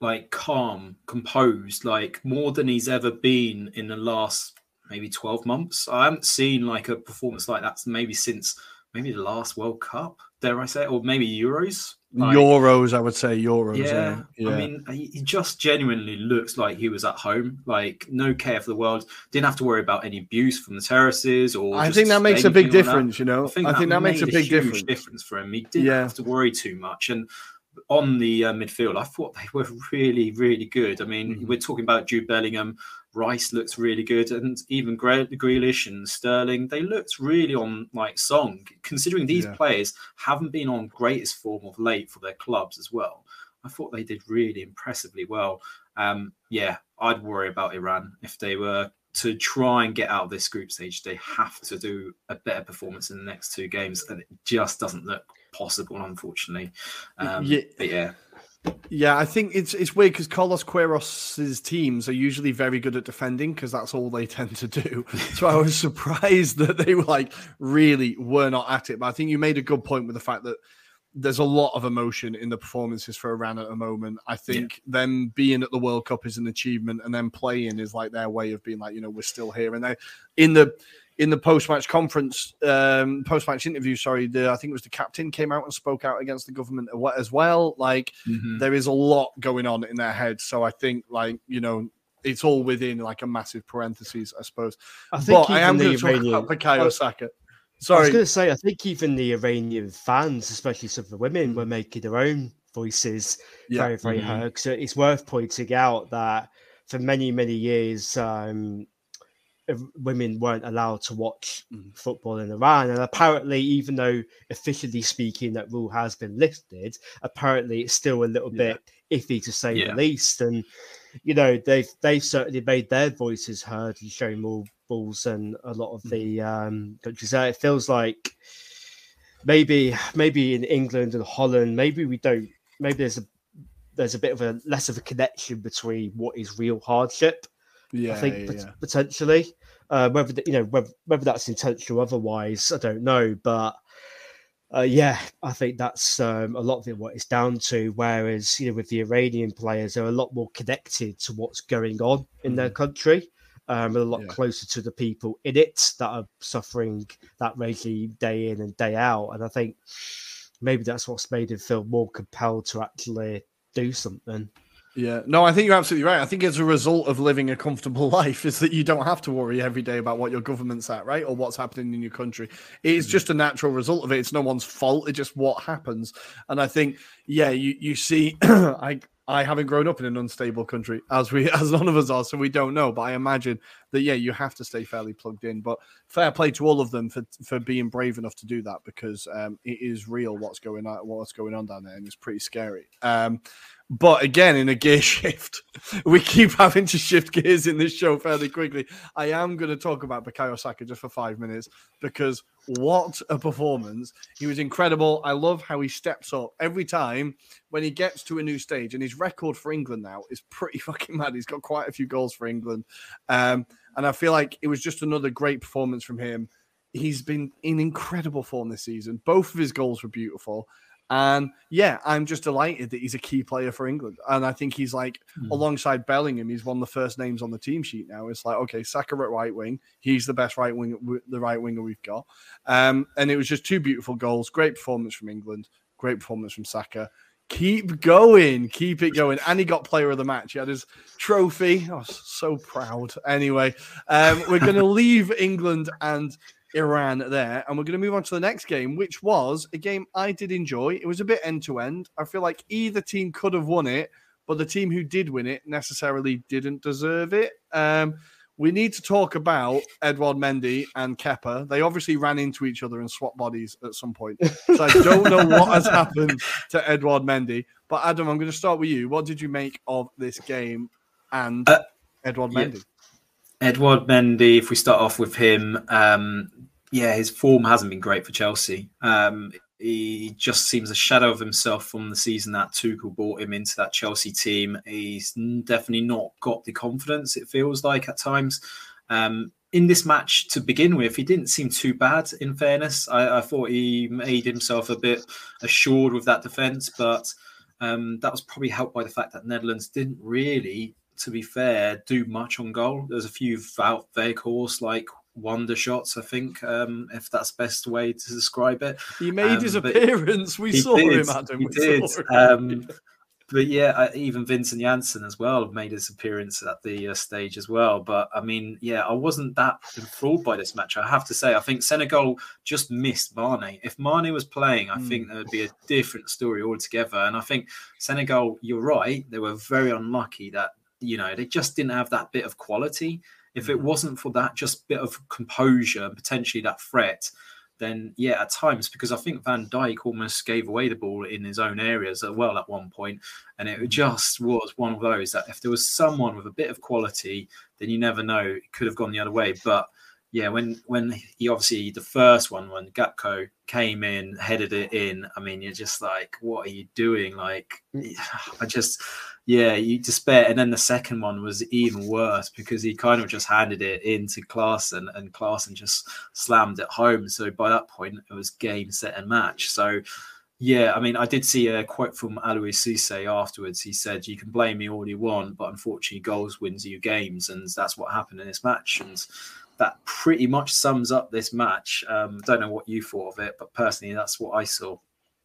like calm, composed, like more than he's ever been in the last maybe 12 months? I haven't seen like a performance like that maybe since maybe the last World Cup, dare I say, or maybe Euros. Like, Euros, I would say Euros. yeah, Yeah, I mean, he just genuinely looks like he was at home, like no care for the world. Didn't have to worry about any abuse from the terraces or. I think that makes a big like difference. You know, I think, that, makes a big huge difference. for him. He didn't Yeah. have to worry too much. And on the uh, midfield, I thought they were really, really good. I mean, Mhm. we're talking about Jude Bellingham. Rice looks really good, and even Gre- Grealish and Sterling, they looked really on like song. Considering these Yeah. players haven't been on greatest form of late for their clubs as well, I thought they did really impressively well. Um, yeah, I'd worry about Iran if they were to try and get out of this group stage. They have to do a better performance in the next two games, and it just doesn't look possible, unfortunately. Um, Yeah. But yeah, Yeah, I think it's it's weird because Carlos Queiros's teams are usually very good at defending because that's all they tend to do. so I was surprised that they were like really were not at it. But I think you made a good point with the fact that there's a lot of emotion in the performances for Iran at the moment. I think them being at the World Cup is an achievement, and then playing is like their way of being like, you know, we're still here. And they in the in the post match conference, um, post match interview, sorry, the I think it was the captain came out and spoke out against the government as well. Like Mhm. there is a lot going on in their heads. So I think, like you know, it's all within like a massive parentheses, I suppose. I think But I am going the to talk Iranian- about Bukayo I- Saka. I was going to say, I think even the Iranian fans, especially some of the women, Mm. were making their own voices Yeah. very, very Mhm. heard. So it's worth pointing out that for many, many years, um, women weren't allowed to watch Mhm. football in Iran. And apparently, even though officially speaking that rule has been lifted, apparently it's still a little Yeah. bit iffy to say Yeah. the least. And you know, they've they've certainly made their voices heard and shown more balls than a lot of the um, countries. Uh, It feels like maybe maybe in England and Holland, maybe we don't. Maybe there's a there's a bit of a less of a connection between what is real hardship. Yeah, I think yeah. potentially uh, whether th- you know whether, whether that's intentional or otherwise, I don't know. But uh, yeah, I think that's um, a lot of it what it's down to. Whereas you know with the Iranian players, they're a lot more connected to what's going on in their country. Um, a lot Yeah. closer to the people in it that are suffering that regime day in and day out. And I think maybe that's what's made him feel more compelled to actually do something. Yeah, no, I think you're absolutely right. I think as a result of living a comfortable life is that you don't have to worry every day about what your government's at, right? Or what's happening in your country. It's mm. just a natural result of it. It's no one's fault. It's just what happens. And I think, yeah, you you see, I I haven't grown up in an unstable country as we as none of us are, so we don't know. But I imagine that yeah, you have to stay fairly plugged in. But fair play to all of them for for being brave enough to do that because um, it is real what's going on what's going on down there, and it's pretty scary. Um, but again, in a gear shift, we keep having to shift gears in this show fairly quickly. I am going to talk about Bukayo Saka just for five minutes because what a performance! He was incredible. I love how he steps up every time when he gets to a new stage, and his record for England now is pretty fucking mad. He's got quite a few goals for England, um, and I feel like it was just another great performance from him. He's been in incredible form this season. Both of his goals were beautiful. And yeah, I'm just delighted that he's a key player for England. And I think he's like, alongside Bellingham, he's one of the first names on the team sheet now. It's like, okay, Saka at right wing. He's the best right wing, the right winger we've got. Um, and it was just two beautiful goals. Great performance from England. Great performance from Saka. Keep going, keep it going. And he got player of the match. He had his trophy. I was so proud. Anyway, um, we're going to leave England and Iran there, and we're going to move on to the next game, which was a game I did enjoy. It was a bit end to end. I feel like either team could have won it, but the team who did win it necessarily didn't deserve it. Um, we need to talk about Edouard Mendy and Kepa. They obviously ran into each other and swapped bodies at some point. So I don't know what has happened to Edouard Mendy. But Adam, I'm going to start with you. What did you make of this game and Uh, Edouard yeah. Mendy? Edouard Mendy, if we start off with him, um, yeah, his form hasn't been great for Chelsea. Um, he just seems a shadow of himself from the season that Tuchel brought him into that Chelsea team. He's definitely not got the confidence, it feels like at times. Um, in this match to begin with, he didn't seem too bad, in fairness. I, I thought he made himself a bit assured with that defence, but um, that was probably helped by the fact that Netherlands didn't really, to be fair, do much on goal. There's a few out course like wonder shots, I think, um, if that's the best way to describe it. He made his Um, but appearance. We saw did, him, Adam. He we did. Um, but yeah, even Vincent Janssen as well made his appearance at the uh, stage as well. But I mean, yeah, I wasn't that enthralled by this match. I have to say, I think Senegal just missed Mane. If Mane was playing, I think there would be a different story altogether. And I think Senegal, you're right, they were very unlucky that you know they just didn't have that bit of quality. If mm-hmm. it wasn't for that just bit of composure and potentially that threat, then yeah, at times because I think Van Dijk almost gave away the ball in his own areas as well at one point, and it mm-hmm. just was one of those that if there was someone with a bit of quality, then you never know it could have gone the other way. But yeah, when when he obviously the first one when Gakpo came in, headed it in, I mean, you're just like, what are you doing? Like, I just yeah, you despair. And then the second one was even worse because he kind of just handed it into Klaassen and Klaassen just slammed it home. So by that point, it was game, set, and match. So yeah, I mean, I did see a quote from Aliou Cisse afterwards. He said, "You can blame me all you want, but unfortunately, goals wins you games, and that's what happened in this match." And that pretty much sums up this match. Um, don't know what you thought of it, but personally, that's what I saw.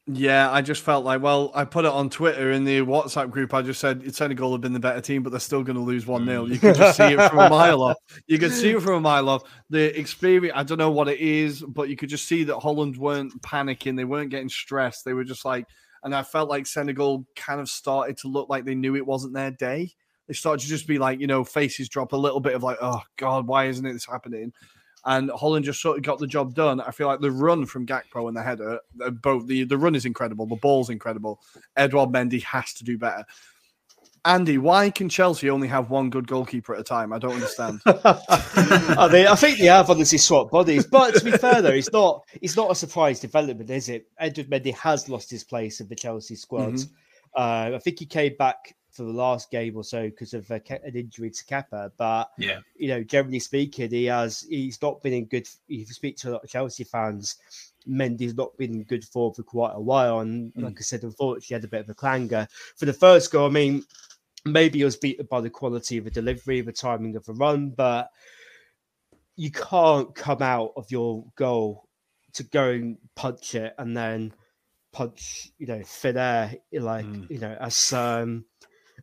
Yeah, I just felt like, well, I put it on Twitter in the WhatsApp group. I just said Senegal have been the better team, but they're still going to lose 1 0. You could just see it from a mile off. You could see it from a mile off. The experience, I don't know what it is, but you could just see that Holland weren't panicking. They weren't getting stressed. They were just like, and I felt like Senegal kind of started to look like they knew it wasn't their day. They started to just be like, you know, faces drop a little bit of like, oh God, why isn't it this happening? And Holland just sort of got the job done. I feel like the run from Gakpo and the header, both the the run is incredible, the ball's incredible. Edouard Mendy has to do better. Andy, why can Chelsea only have one good goalkeeper at a time? I don't understand. I mean, I think they have honestly swapped bodies, but to be fair though, it's not it's not a surprise development, is it? Edouard Mendy has lost his place in the Chelsea squad. Mhm. Uh, I think he came back for the last game or so because of Ke- an injury to Kepa, but Yeah. you know, generally speaking, he has he's not been in good. If you speak to a lot of Chelsea fans, Mendy's not been in good form for quite a while, and like I said, unfortunately, he had a bit of a clanger for the first goal. I mean, maybe he was beaten by the quality of the delivery, the timing of the run, but you can't come out of your goal to go and punch it and then punch, you know, thin air, like you know, as um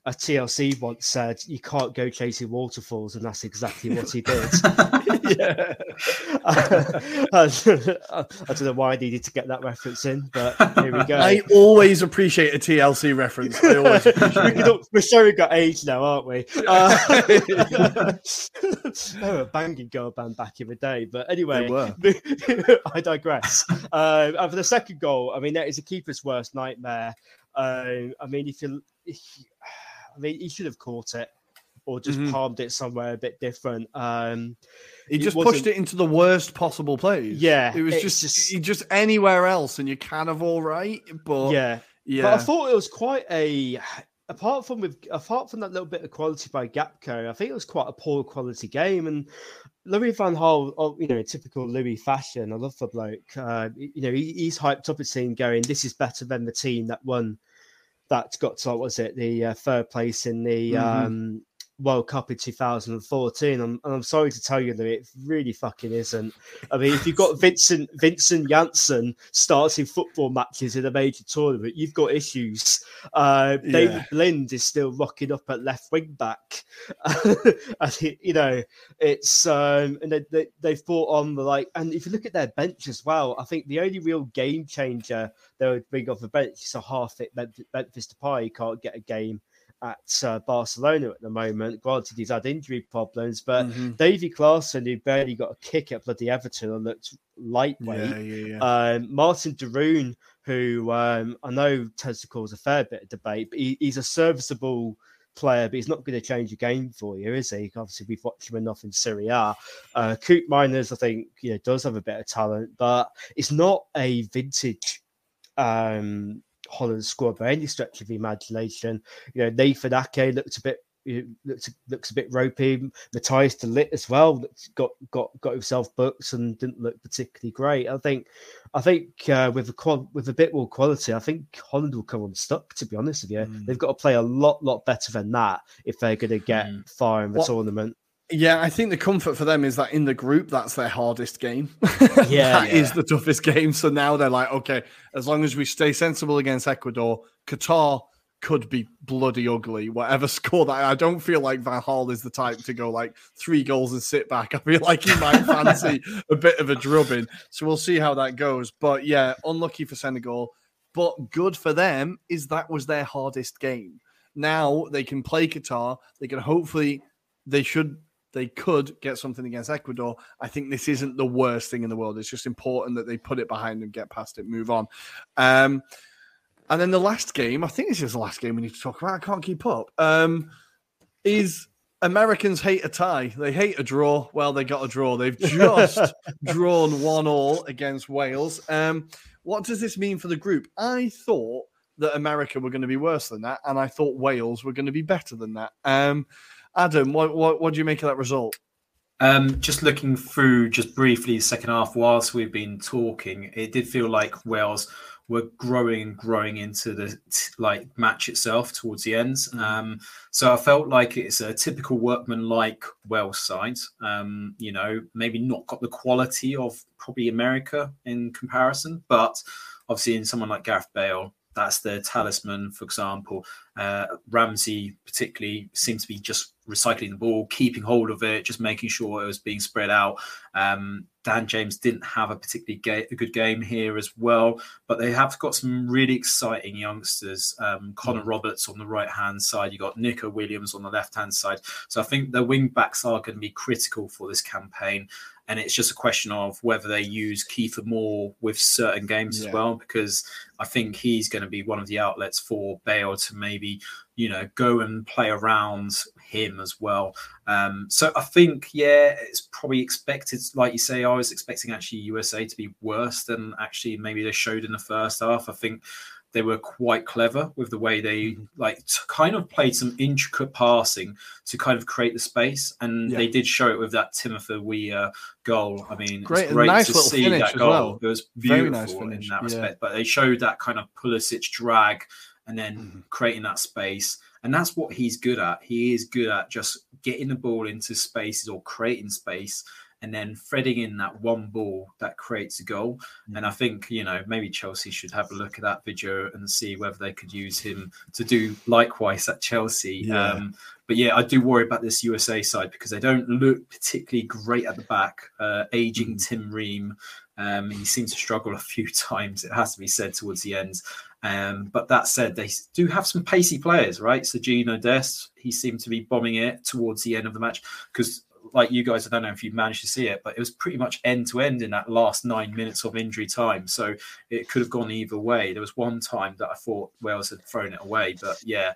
a TLC once said, you can't go chasing waterfalls, and that's exactly what he did. yeah. I, don't know why I needed to get that reference in, but here we go. I always appreciate a TLC reference. I always we can, all- we're showing got age now, aren't we? Uh, they were a banging girl band back in the day. But anyway. I digress. Uh, and for the second goal, I mean, that is a keeper's worst nightmare. Uh, I mean, if you, if you- I mean, he should have caught it or just Mhm. palmed it somewhere a bit different. Um, He just pushed it into the worst possible place. Yeah, it was just, just- just anywhere else, and you're kind of all right. But yeah, yeah, But I thought it was quite a apart from with apart from that little bit of quality by Gakpo, I think it was quite a poor quality game. And Louis Van Gaal, oh, you know, in typical Louis fashion, I love the bloke. Uh, you know, he, he's hyped up a team, going, "This is better than the team that won." That got to what was it the uh, third place in the Mhm. um, World Cup in 2014. I'm, and I'm sorry to tell you that it really fucking isn't. I mean, if you've got Vincent Vincent Janssen starting football matches in a major tournament, you've got issues. Uh, David Yeah. Blind is still rocking up at left wing back. I think, you know, it's um, and they, they, they've brought on the like, and if you look at their bench as well, I think the only real game changer they would bring off the bench is a half fit Memphis, Depay. Can't get a game at uh, Barcelona at the moment. Granted, he's had injury problems, but Mhm. Davy Klaassen, who barely got a kick at bloody Everton and looked lightweight. yeah, yeah, yeah. Um, Marten de Roon, who um, I know tends to cause a fair bit of debate, but he, he's a serviceable player, but he's not going to change the game for you, is he? Obviously, we've watched him enough in Serie A. Uh, Koopmeiners, I think, you know, does have a bit of talent, but it's not a vintage um, Holland squad by any stretch of the imagination. You know, Nathan Ake looked a bit. Looks looks a bit ropey. Matthijs de Ligt as well got got got himself booked and didn't look particularly great. I think I think uh, with a qual- with a bit more quality, I think Holland will come unstuck. To be honest with you, Mm. they've got to play a lot lot better than that if they're going to get Mm. far in the What- tournament. Yeah, I think the comfort for them is that in the group, that's their hardest game. Yeah. that is the toughest game. So now they're like, okay, as long as we stay sensible against Ecuador, Qatar could be bloody ugly. Whatever score that, I don't feel like Van Gaal is the type to go like three goals and sit back. I feel like he might fancy a bit of a drubbing. So we'll see how that goes. But yeah, unlucky for Senegal, but good for them is that was their hardest game. Now they can play Qatar. They can hopefully, they should they could get something against Ecuador. I think this isn't the worst thing in the world. It's just important that they put it behind them, get past it, move on. Um, and then the last game, I think this is the last game we need to talk about. I can't keep up. Um, is Americans hate a tie. They hate a draw. Well, they got a draw. They've just drawn one all against Wales. Um, what does this mean for the group? I thought that America were going to be worse than that, and I thought Wales were going to be better than that. Um, Adam, what, what what do you make of that result? Um, just looking through just briefly the second half whilst we've been talking, it did feel like Wales were growing and growing into the t- like match itself towards the end. Um, so I felt like it's a typical workman-like Wales side. Um, you know, maybe not got the quality of probably America in comparison, but obviously in someone like Gareth Bale, that's their talisman. For example, uh, Ramsey particularly seems to be just recycling the ball, keeping hold of it, just making sure it was being spread out. Um, Dan James didn't have a particularly ga- a good game here as well, but they have got some really exciting youngsters. Um, Connor Roberts on the right hand side, you got Neco Williams on the left hand side. So I think the wing backs are going to be critical for this campaign. And it's just a question of whether they use Kiefer Moore with certain games Yeah. as well, because I think he's going to be one of the outlets for Bale to maybe, you know, go and play around him as well. Um, so I think, yeah, it's probably expected, like you say, I was expecting actually USA to be worse than actually maybe they showed in the first half. I think they were quite clever with the way they Mm-hmm. like kind of played some intricate passing to kind of create the space, and Yeah. they did show it with that Timothy Weah goal. I mean, Great- it's great nice to see that goal. well. It was Very beautiful nice in that yeah. respect, but they showed that kind of Pulisic drag and then Mm-hmm. creating that space. And that's what he's good at. He is good at just getting the ball into spaces or creating space and then threading in that one ball that creates a goal. And I think, you know, maybe Chelsea should have a look at that video and see whether they could use him to do likewise at Chelsea. Yeah. Um, but yeah, I do worry about this USA side because they don't look particularly great at the back. Uh, aging Tim Ream, um, he seemed to struggle a few times, it has to be said, towards the end. Um, but that said, they do have some pacey players, right? So Gino Dest, he seemed to be bombing it towards the end of the match because, like you guys, I don't know if you managed to see it, but it was pretty much end to end in that last nine minutes of injury time. So it could have gone either way. There was one time that I thought Wales had thrown it away, but yeah,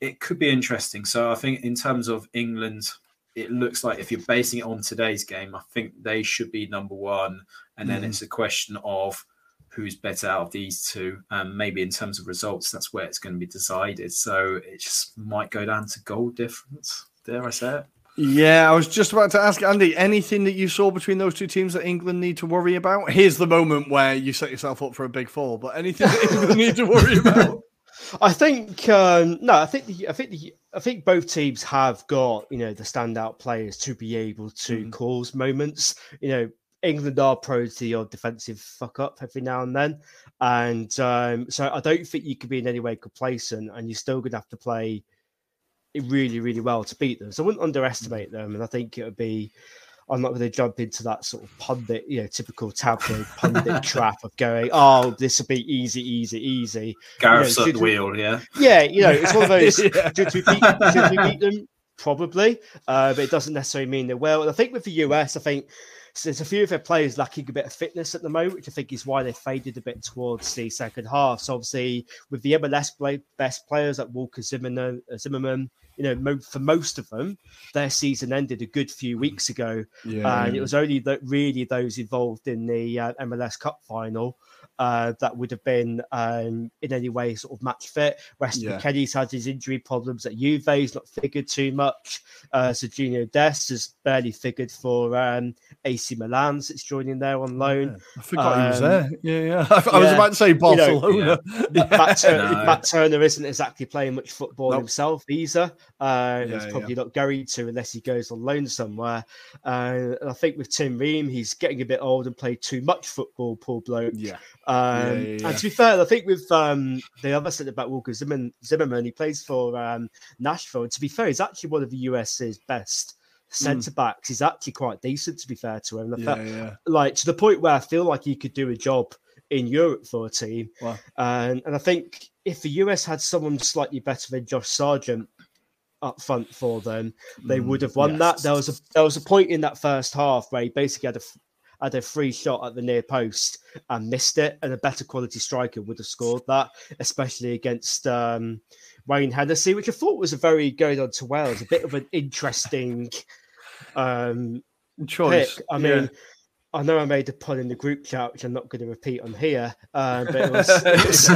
it could be interesting. So I think in terms of England, it looks like if you're basing it on today's game, I think they should be number one, and then Mhm. it's a question of who's better out of these two. Um, maybe in terms of results, that's where it's going to be decided. So it just might go down to goal difference. Dare I say it? Yeah, I was just about to ask Andy anything that you saw between those two teams that England need to worry about. Here's the moment where you set yourself up for a big fall, but anything that England need to worry about. I think um, no, I think the, I think the, I think both teams have got you know the standout players to be able to cause moments. You know, England are prone to your defensive fuck up every now and then, and um, so I don't think you could be in any way complacent, and you're still going to have to play really, really well to beat them. So I wouldn't underestimate them, and I think it would be. I'm not going to jump into that sort of pundit, you know, typical tabloid pundit trap of going, "Oh, this will be easy, easy, easy." Gareth's You know, at the we- wheel, yeah. yeah, you know, it's one of those. Yeah. Should we beat, should we beat them? Probably, uh, but it doesn't necessarily mean they will. And I think with the US, I think so there's a few of their players lacking a bit of fitness at the moment, which I think is why they faded a bit towards the second half. So obviously, with the MLS play, best players like Walker Zimmerman, uh, Zimmerman, you know, mo- for most of them, their season ended a good few weeks ago, Yeah, and it was only that really those involved in the uh, MLS Cup final uh, that would have been um, in any way sort of match fit. Weston Yeah. McKennie's had his injury problems at Juve; he's not figured too much. Uh, Serginho Dest has barely figured for um, AC Milan since joining there on loan. I forgot he was Um, there. Yeah, yeah. I, I was about to say You know, Barcelona. Matt, Matt, Turner, No. Matt Turner isn't exactly playing much football Nope. himself either. Uh, Yeah, he's probably not going to unless he goes on loan somewhere. Uh, and I think with Tim Ream, he's getting a bit old and played too much football, poor bloke. Yeah. Um, yeah, yeah. And to be fair, I think with um, the other centre back, Walker Zimmerman, Zimmerman, he plays for um, Nashville. And to be fair, he's actually one of the US's best centre backs. He's actually quite decent, to be fair to him. Yeah, fact- yeah. like to the point where I feel like he could do a job in Europe for a team. Wow. And and I think if the US had someone slightly better than Josh Sargent up front for them, they Mm, would have won that. There was a there was a point in that first half where he basically had a had a free shot at the near post and missed it, and a better quality striker would have scored that, especially against um, Wayne Hennessy, which I thought was a very going on to Wales, a bit of an interesting um, Choice. pick. I yeah. Mean, I know I made a pun in the group chat, which I'm not going to repeat on here, uh, but it was, it was,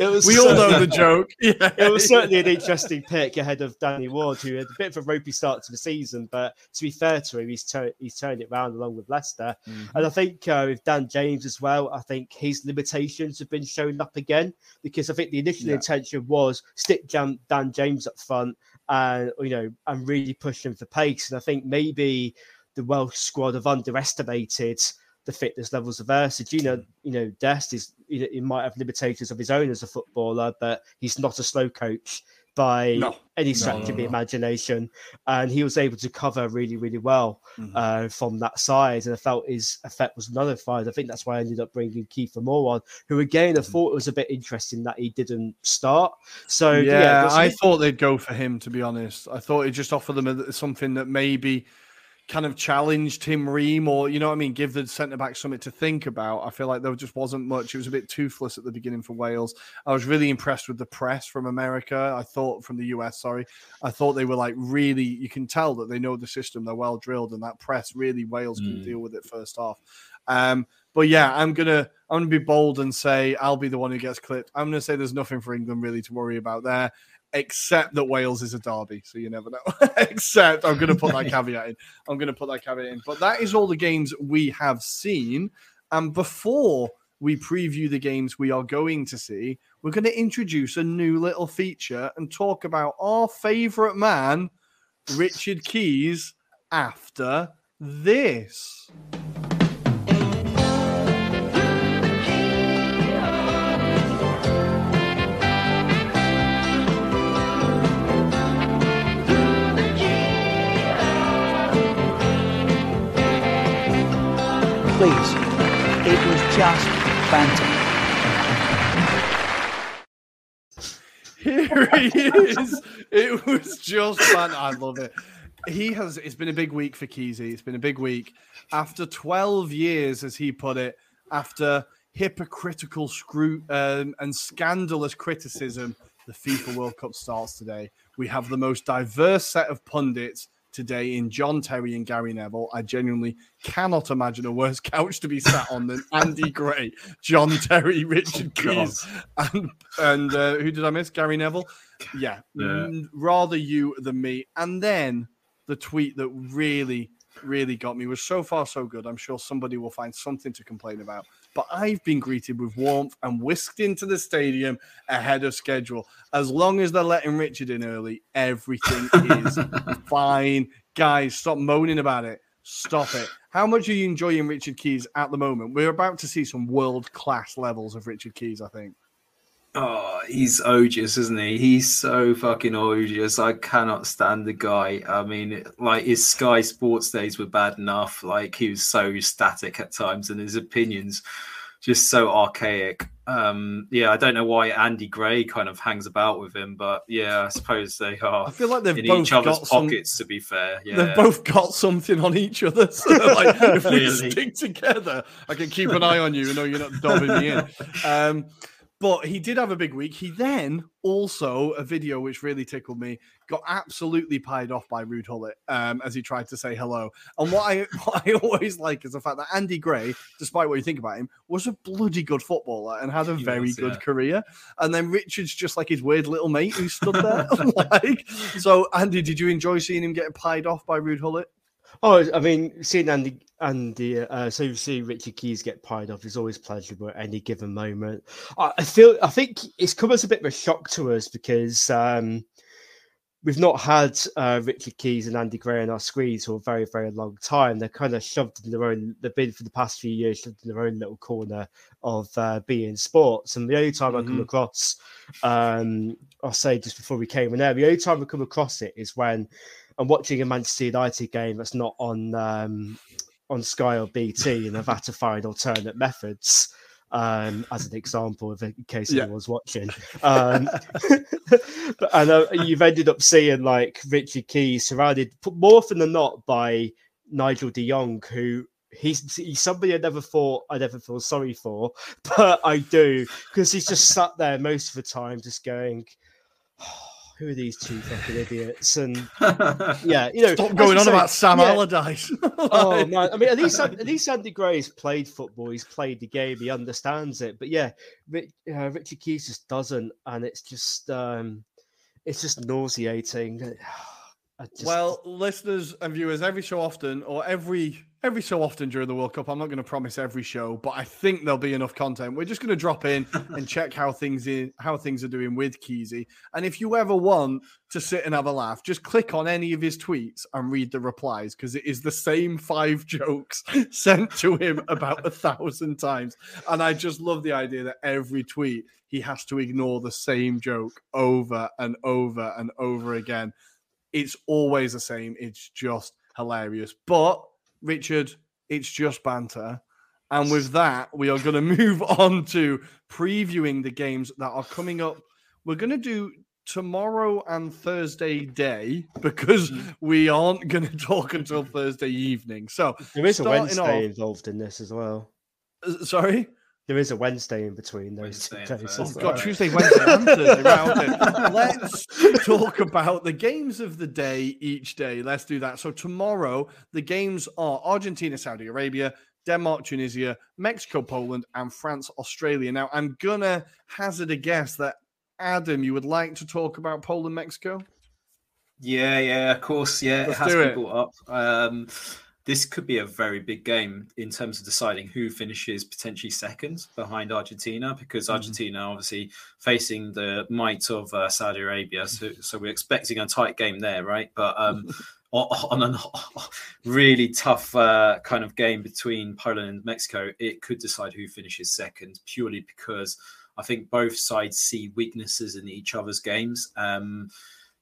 it was we all know the joke. Yeah. It was certainly an interesting pick ahead of Danny Ward, who had a bit of a ropey start to the season. But to be fair to him, he's, tur- he's turned it around along with Leicester. And I think uh, with Dan James as well, I think his limitations have been showing up again because I think the initial Yeah. intention was stick Jan- Dan James up front and you know and really push him for pace. And I think maybe the Welsh squad have underestimated the fitness levels of Ursa. You know, you know, Dest is he might have limitations of his own as a footballer, but he's not a slow coach by No. any stretch no, of the no. imagination. And he was able to cover really, really well Mhm. uh, from that side. And I felt his effect was nullified. I think that's why I ended up bringing Kiefer Moore on, who again Mm-hmm. I thought it was a bit interesting that he didn't start. So yeah, yeah, I thought they'd go for him. To be honest, I thought he'd just offer them something that maybe kind of challenge Tim Ream or you know what I mean, give the centre back something to think about. I feel like there just wasn't much. It was a bit toothless at the beginning for Wales. I was really impressed with the press from America. I thought from the US, sorry, I thought they were like really. You can tell that they know the system. They're well drilled, and that press really Wales mm. can deal with it first half. Um, but yeah, I'm gonna I'm gonna be bold and say I'll be the one who gets clipped. I'm gonna say there's nothing for England really to worry about there except that Wales is a derby, so you never know. except I'm going to put that caveat in. I'm going to put that caveat in. But that is all the games we have seen. And before we preview the games we are going to see, we're going to introduce a new little feature and talk about our favorite man, Richard Keys, after this. Please. It was just banter. Here he is. It was just fun. I love it. He has. It's been a big week for Keezy. It's been a big week. After 12 years, as he put it, after hypocritical screw um, and scandalous criticism, the FIFA World Cup starts today. We have the most diverse set of pundits today in John Terry and Gary Neville. I genuinely cannot imagine a worse couch to be sat on than Andy Gray, John Terry, Richard oh, Keys, and and uh, who did I miss? Gary Neville. Yeah, yeah, rather you than me. And then the tweet that really, really got me was so far so good. I'm sure somebody will find something to complain about but I've been greeted with warmth and whisked into the stadium ahead of schedule. As long as they're letting Richard in early, everything is fine. Guys, stop moaning about it. Stop it. How much are you enjoying Richard Keys at the moment? We're about to see some world class levels of Richard Keys, I think. Oh, he's odious, isn't he? He's so fucking odious. I cannot stand the guy. I mean, like his Sky Sports days were bad enough. Like he was so static at times, and his opinions just so archaic. Um, yeah, I don't know why Andy Gray kind of hangs about with him, but yeah, I suppose they are. I feel like they've in both each other's got pockets. Some, to be fair, yeah, they've both got something on each other. So like, if we stick together, I can keep an eye on you. You know, you're not dobbing me in. Um, but he did have a big week. He then also a video which really tickled me got absolutely pied off by Ruud Gullit um, as he tried to say hello. And what I what I always like is the fact that Andy Gray, despite what you think about him, was a bloody good footballer and had a he very was, good yeah. career. And then Richard's just like his weird little mate who stood there. like, so Andy, did you enjoy seeing him get pied off by Ruud Gullit? Oh, I mean, seeing Andy, Andy, uh, so see Richard Keys get pied off is always pleasurable at any given moment. I, I, feel, I think it's come as a bit of a shock to us because um, we've not had uh, Richard Keys and Andy Gray on our screens for a very, very long time. They're kind of shoved in their own. They've been for the past few years shoved in their own little corner of uh, beIN Sports. And the only time mm-hmm. I come mm-hmm. across, um, I'll say just before we came in there, the only time I come across it is when I'm watching a Manchester United game that's not on um, on Sky or BT, and I've had to find alternate methods. Um, as an example, of in case yeah. anyone's watching, um, and uh, you've ended up seeing like Richard Keys surrounded more often than not by Nigel De Jong, who he's he's somebody I never thought I'd ever feel sorry for, but I do because he's just sat there most of the time, just going. Oh, who are these two fucking idiots? And yeah, you know, stop going on say, about Sam yeah. Allardyce. oh man, I mean, at least at least Andy Gray's played football. He's played the game. He understands it. But yeah, Rich, uh, Richard Keys just doesn't, and it's just um, it's just nauseating. Just... Well, listeners and viewers, every so often, or every every so often during the World Cup, I'm not going to promise every show, but I think there'll be enough content. We're just going to drop in and check how things in how things are doing with Keezy. And if you ever want to sit and have a laugh, just click on any of his tweets and read the replies because it is the same five jokes sent to him about a thousand times. And I just love the idea that every tweet he has to ignore the same joke over and over and over again it's always the same. It's just hilarious. But Richard, it's just banter. And with that, we are going to move on to previewing the games that are coming up. We're going to do tomorrow and Thursday day because Mm. we aren't going to talk until Thursday evening. So There is a Wednesday off- involved in this as well. Uh, Sorry. There is a Wednesday in between those Wednesday two and days. Thursday. as Oh, God, well. Tuesday, Wednesday, and Thursday. Let's talk about the games of the day each day. Let's do that. So tomorrow, the games are Argentina, Saudi Arabia, Denmark, Tunisia, Mexico, Poland, and France, Australia. Now, I'm gonna hazard a guess that Adam, you would like to talk about Poland, Mexico. Yeah, yeah, of course. Yeah, Let's it has do been it. brought up. Um, this could be a very big game in terms of deciding who finishes potentially second behind Argentina, because Mm-hmm. Argentina obviously facing the might of uh, Saudi Arabia. So, so we're expecting a tight game there, right? But um, on, on a really tough uh, kind of game between Poland and Mexico, it could decide who finishes second purely because I think both sides see weaknesses in each other's games. Um,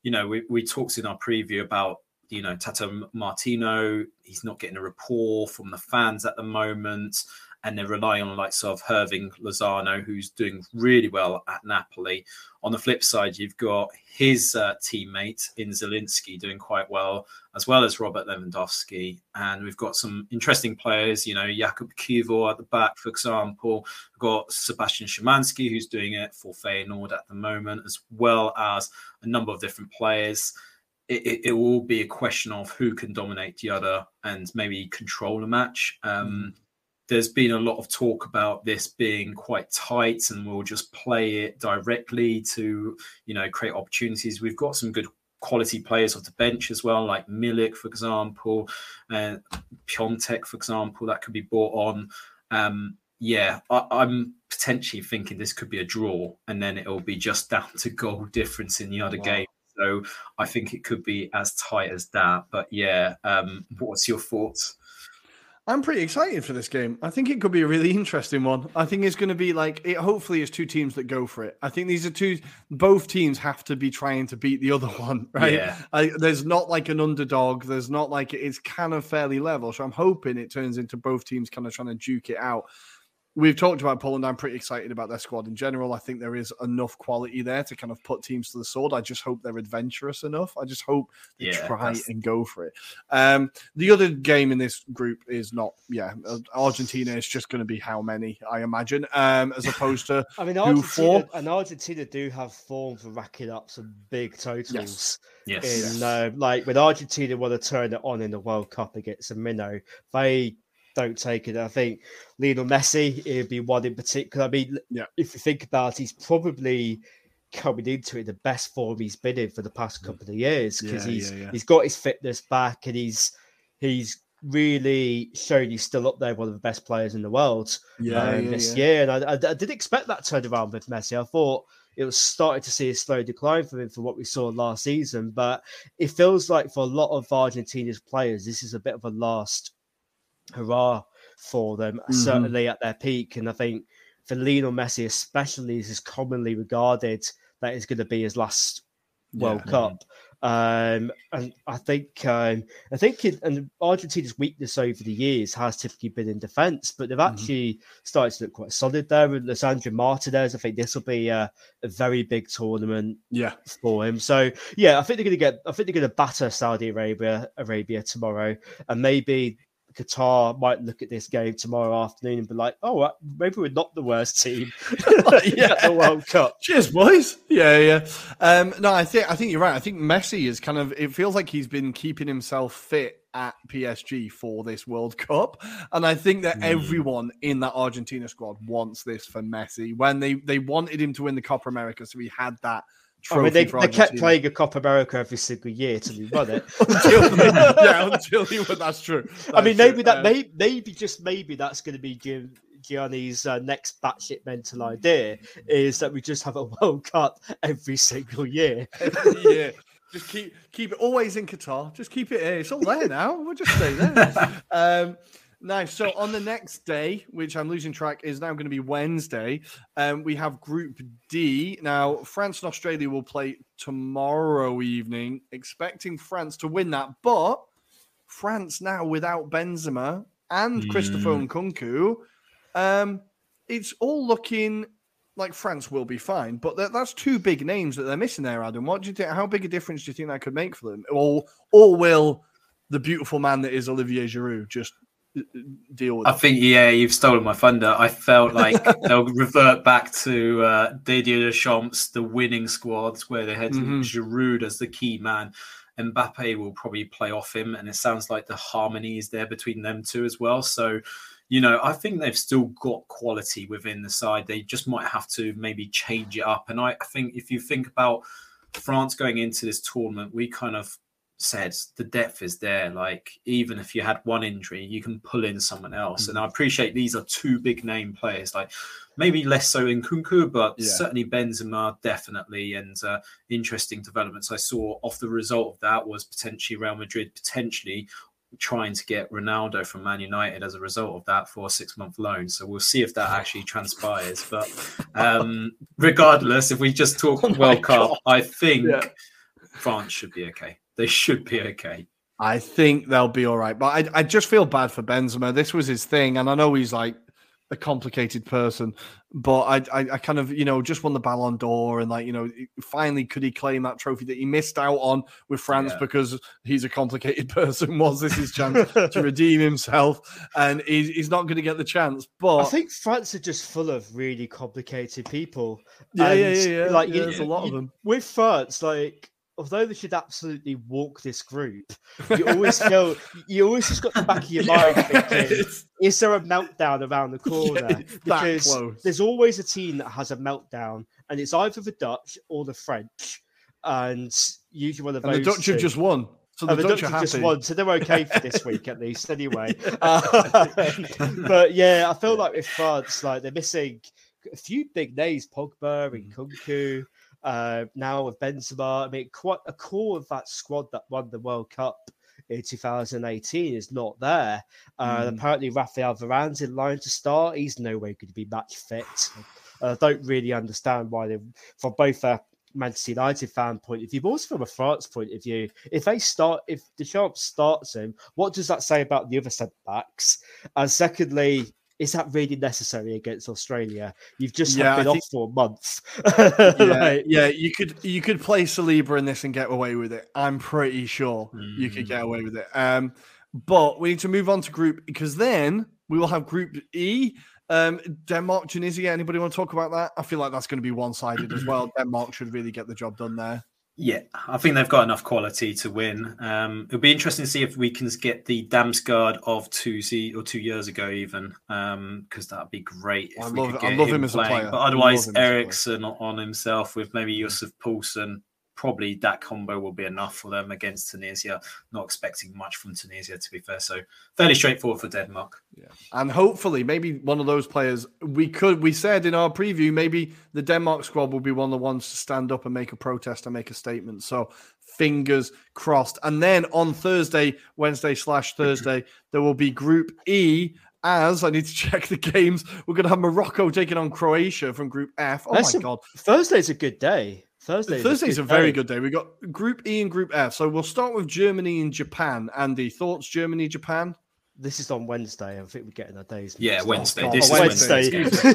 you know, we, we talked in our preview about, you know, Tata Martino. He's not getting a rapport from the fans at the moment. And they're relying on the likes of Hirving Lozano, who's doing really well at Napoli. On the flip side, you've got his uh, teammate in Zielinski doing quite well, as well as Robert Lewandowski. And we've got some interesting players, you know, Jakub Kiwior at the back, for example. We've got Sebastian Szymanski, who's doing it for Feyenoord at the moment, as well as a number of different players. It, it, it will be a question of who can dominate the other and maybe control a match. Um, there's been a lot of talk about this being quite tight and we'll just play it directly to you know create opportunities we've got some good quality players off the bench as well like milik for example and piontek for example that could be brought on um yeah I, i'm potentially thinking this could be a draw and then it'll be just down to goal difference in the other Wow. game so i think it could be as tight as that but yeah um what's your thoughts I'm pretty excited for this game. I think it could be a really interesting one. I think it's going to be like it. Hopefully, it's two teams that go for it. I think these are two. Both teams have to be trying to beat the other one, right? Yeah. I, there's not like an underdog. There's not like it's kind of fairly level. So I'm hoping it turns into both teams kind of trying to duke it out. We've talked about Poland. I'm pretty excited about their squad in general. I think there is enough quality there to kind of put teams to the sword. I just hope they're adventurous enough. I just hope they Yeah, try that's- and go for it. Um, the other game in this group is not, yeah, uh, Argentina is just going to be how many, I imagine, um, as opposed to I mean, who Argentina, for. and Argentina do have form for racking up some big totals. Yes. In uh, like when Argentina want to turn it on in the World Cup against a minnow, they don't take it. I think Lionel Messi it'd be one in particular. I mean, Yeah. if you think about, it, he's probably coming into it the best form he's been in for the past couple of years because Yeah, he's yeah, he's got his fitness back and he's he's really shown he's still up there, one of the best players in the world Yeah, um, this year. And I, I, I did expect that turnaround with Messi. I thought it was starting to see a slow decline for him from what we saw last season. But it feels like for a lot of Argentina's players, this is a bit of a last hurrah for them, Mhm. certainly at their peak. And I think for Lionel Messi, especially, this is commonly regarded that is going to be his last World Yeah. Cup. Um, and I think um, I think it, and Argentina's weakness over the years has typically been in defence, but they've actually started to look quite solid there. With Lisandro Martinez, I think this will be a, a very big tournament Yeah. for him. So yeah, I think they're going to get. I think they're going to batter Saudi Arabia Arabia tomorrow, and maybe Qatar might look at this game tomorrow afternoon and be like, "Oh, maybe we're not the worst team Yeah. at the World Cup." Cheers, boys. Yeah, yeah. Um, no, I think I think you're right. I think Messi is kind of. It feels like he's been keeping himself fit at PSG for this World Cup, and I think that everyone in that Argentina squad wants this for Messi. When they they wanted him to win the Copa America, so he had that. I mean, they, they kept playing a Copa America every single year till he won it. until yeah, until he won. That's true. I mean, maybe true. that Um, may, maybe just maybe that's going to be Gian, Gianni's uh, next batshit mental idea is that we just have a World Cup every single year. yeah. Just keep keep it always in Qatar. Just keep it here. It's all there now. We'll just stay there. um, nice. So on the next day, which I'm losing track, is now going to be Wednesday. Um, we have Group D. Now France and Australia will play tomorrow evening, expecting France to win that, but France now without Benzema and Christopher Nkunku, um, it's all looking like France will be fine, but that, that's two big names that they're missing there, Adam. What do you think? How big a difference do you think that could make for them? Or, or will the beautiful man that is Olivier Giroud just deal with I it? think yeah, you've stolen my thunder. I felt like they'll revert back to uh, Didier Deschamps, the winning squads, where they had Mhm. Giroud as the key man. Mbappe will probably play off him, and it sounds like the harmony is there between them two as well. So, you know, I think they've still got quality within the side. They just might have to maybe change it up. And I, I think if you think about France going into this tournament, we kind of said the depth is there. Like even if you had one injury, you can pull in someone else. And I appreciate these are two big name players. Like maybe less so in Kunku, but Yeah. certainly Benzema definitely. And uh, interesting developments I saw off the result of that was potentially Real Madrid potentially trying to get Ronaldo from Man United as a result of that for a six month loan. So we'll see if that actually transpires. But um, regardless, if we just talk Oh World Cup, I think Yeah. France should be okay. They should be okay. I think they'll be all right. But I, I just feel bad for Benzema. This was his thing, and I know he's like a complicated person, but I, I, I kind of, you know, just won the Ballon d'Or, and like, you know, finally could he claim that trophy that he missed out on with France Yeah. because he's a complicated person? Was this his chance to redeem himself? And he's, he's not going to get the chance. But I think France are just full of really complicated people. Yeah, yeah, And, yeah, yeah. Like Yeah, you- there's a lot of them. with France. Like although they should absolutely walk this group, you always feel you always just got the back of your mind thinking, is there a meltdown around the corner? that because there's always a team that has a meltdown, and it's either the Dutch or the French, and usually one of and the those. Dutch have just won. So the, Oh, the Dutch, Dutch have just won, so they're okay for this week at least, anyway. Uh, but yeah, I feel like with France, like they're missing a few big names: Pogba and Nkunku. Uh, now with Benzema, I mean, quite a core of that squad that won the World Cup in 2018 is not there. Uh, Mm. Apparently, Raphael Varane's in line to start. He's nowhere going to be match fit. I don't really understand why they, from both a Manchester United fan point of view, but also from a France point of view, if they start, if Deschamps starts him, what does that say about the other centre backs? And secondly, is that really necessary against Australia? You've just Yeah, been think- off for months. yeah, Like, yeah, you could you could play Saliba in this and get away with it. I'm pretty sure you could get away with it. Um, but we need to move on to group because then we will have Group E. Um, Denmark, Tunisia. Anybody want to talk about that? I feel like that's going to be one sided as well. Denmark should really get the job done there. Yeah, I think they've got enough quality to win. Um, it'll be interesting to see if we can get the Damsgaard of two se- or two years ago, even because that'd be great. If I we love- could I love him as a player. But otherwise, him as a player. Eriksen on himself with maybe Yusuf Poulsen. Probably that combo will be enough for them against Tunisia. Not expecting much from Tunisia, to be fair. So fairly straightforward for Denmark. And hopefully, maybe one of those players we could. We said in our preview, maybe the Denmark squad will be one of the ones to stand up and make a protest and make a statement. So fingers crossed. And then on Thursday, Wednesday slash Thursday, there will be Group E. As I need to check the games, we're going to have Morocco taking on Croatia from Group F. Oh That's my a- god! Thursday's a good day. Thursday. Thursday's a very good day. We got Group E and Group F. So we'll start with Germany and Japan. Andy, thoughts? Germany, Japan. This is on Wednesday. I think we're getting our days. Yeah. Wednesday. God. This Oh, is Wednesday. Wednesday.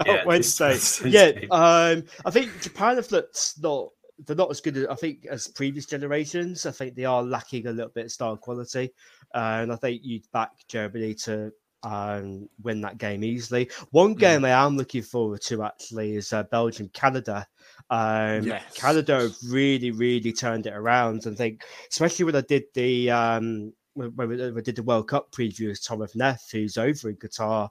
Oh, Yeah, this Wednesday. is Yeah, um, I think Japan have looked not. They're not as good as I think as previous generations. I think they are lacking a little bit of style quality, and I think you'd back Germany to um, win that game easily. One Mm. game I am looking forward to actually is uh, Belgium Canada. Um, Yes. Canada have really, really turned it around, and think especially when I did the um, when when we, we did the World Cup preview with Tom of Neff, who's over in Qatar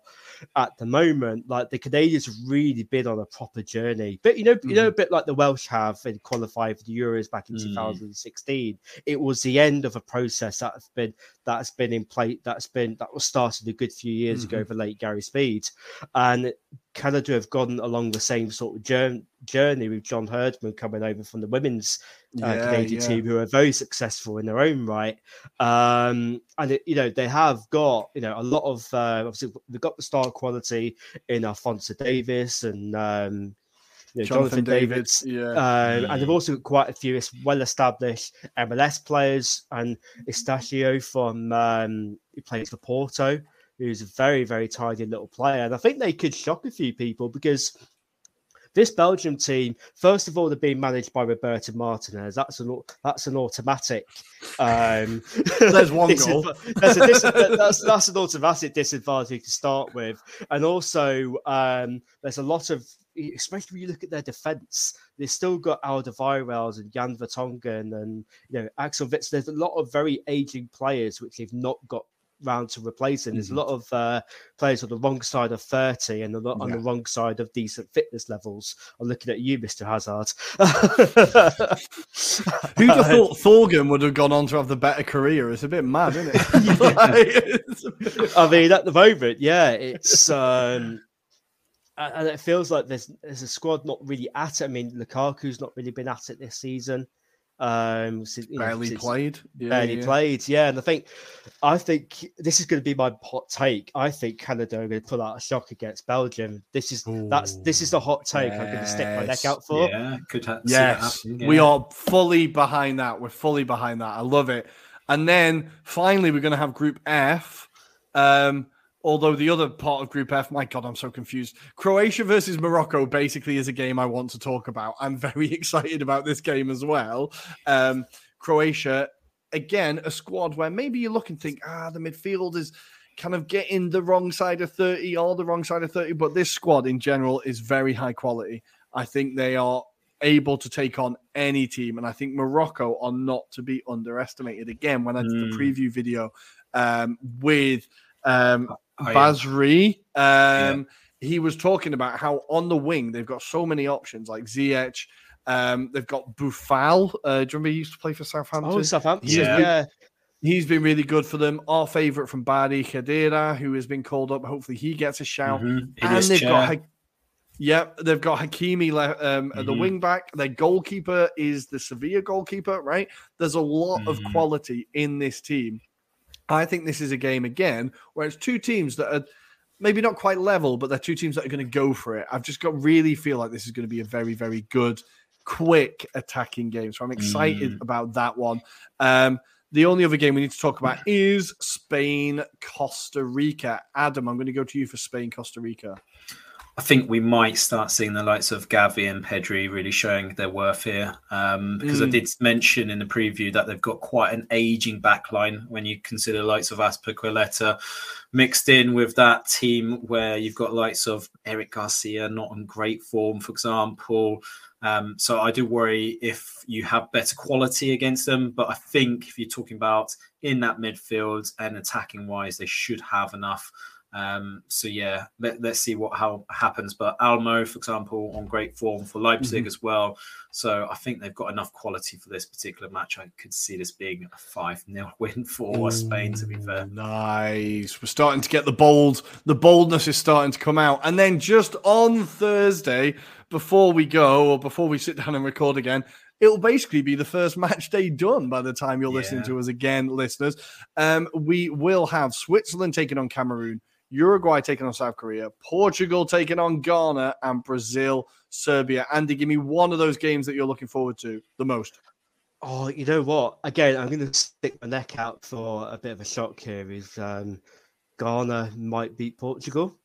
at the moment. Like the Canadians have really been on a proper journey, but you know, you know, a bit like the Welsh have in qualifying for the Euros back in Mm. 2016. It was the end of a process that has been that's been in place. That's been that was started a good few years ago for late Gary Speed, and Canada have gone along the same sort of jour- journey with John Herdman coming over from the women's uh, Yeah, Canadian yeah. team, who are very successful in their own right. Um, and it, you know they have got you know a lot of uh, obviously they've got the star quality in Alphonso Davies and um, you know, Jonathan Jonathan, Davids, Davids. yeah. Um, and they've also got quite a few well-established MLS players, and Eustaquio from um, who plays for Porto, who's a very, very tidy little player. And I think they could shock a few people because this Belgium team, first of all, they're being managed by Roberto Martinez. That's an that's an automatic. Um, there's one goal. That's, a dis- that's, that's an automatic disadvantage to start with, and also um, there's a lot of especially when you look at their defense, they've still got Alderweireld and Jan Vertonghen and you know Axel Witsel. There's a lot of very aging players which they've not got round to replacing. There's mm-hmm. a lot of uh, players on the wrong side of 30 and a lot yeah. on the wrong side of decent fitness levels. I'm looking at you, Mr. Hazard. Who'd have thought Thorgan would have gone on to have the better career? It's a bit mad, isn't it? I mean, at the moment, yeah, it's. Um, and it feels like there's there's a squad not really at it. I mean, Lukaku's not really been at it this season. Um, since, barely know, played, yeah, barely yeah. played, yeah. And I think, I think this is going to be my hot take. I think Canada are going to pull out a shock against Belgium. This is Ooh, that's this is the hot take. Yes. I'm going to stick my neck out for. Yeah, could ha- yes, yeah. we are fully behind that. We're fully behind that. I love it. And then finally, we're going to have Group F. Um, Although the other part of Group F, my God, I'm so confused. Croatia versus Morocco basically is a game I want to talk about. I'm very excited about this game as well. Um, Croatia, again, a squad where maybe you look and think, ah, the midfield is kind of getting the wrong side of 30 or the wrong side of 30. But this squad in general is very high quality. I think they are able to take on any team. And I think Morocco are not to be underestimated. Again, when I did mm. the hmm. preview video um, with um, oh, Basri. Yeah. Um, yeah. He was talking about how on the wing they've got so many options like Ziyech. Um, they've got Boufal. Uh, do you remember he used to play for Southampton? Oh, Southampton. He's yeah. He's been really good for them. Our favourite from Badi Khedira, who has been called up. Hopefully he gets a shout. Mm-hmm. And they've chair. got. Yep, they've got Hakimi um, mm-hmm. at the mm-hmm. wing back. Their goalkeeper is the Sevilla goalkeeper, right? There's a lot mm-hmm. of quality in this team. I think this is a game again where it's two teams that are maybe not quite level, but they're two teams that are going to go for it. I've just got really feel like this is going to be a very, very good, quick attacking game. So I'm excited mm. about that one. Um, the only other game we need to talk about is Spain, Costa Rica. Adam, I'm going to go to you for Spain, Costa Rica. I think we might start seeing the likes of Gavi and Pedri really showing their worth here. Um, because mm. I did mention in the preview that they've got quite an aging backline when you consider likes of Azpilicueta mixed in with that team where you've got likes of Eric Garcia not in great form, for example. Um, so I do worry if you have better quality against them. But I think if you're talking about in that midfield and attacking wise, they should have enough um, so yeah, let, us see what how happens. But Olmo, for example, on great form for Leipzig mm-hmm. as well. So I think they've got enough quality for this particular match. I could see this being a five 0 win for Ooh, Spain. To be fair, nice. We're starting to get the bold. The boldness is starting to come out. And then just on Thursday, before we go or before we sit down and record again, it'll basically be the first match day done by the time you're yeah. listening to us again, listeners. Um, we will have Switzerland taking on Cameroon, Uruguay taking on South Korea, Portugal taking on Ghana, and Brazil, Serbia. Andy, give me one of those games that you're looking forward to the most. Oh, you know what? Again, I'm going to stick my neck out for a bit of a shock here. Is um, Ghana might beat Portugal?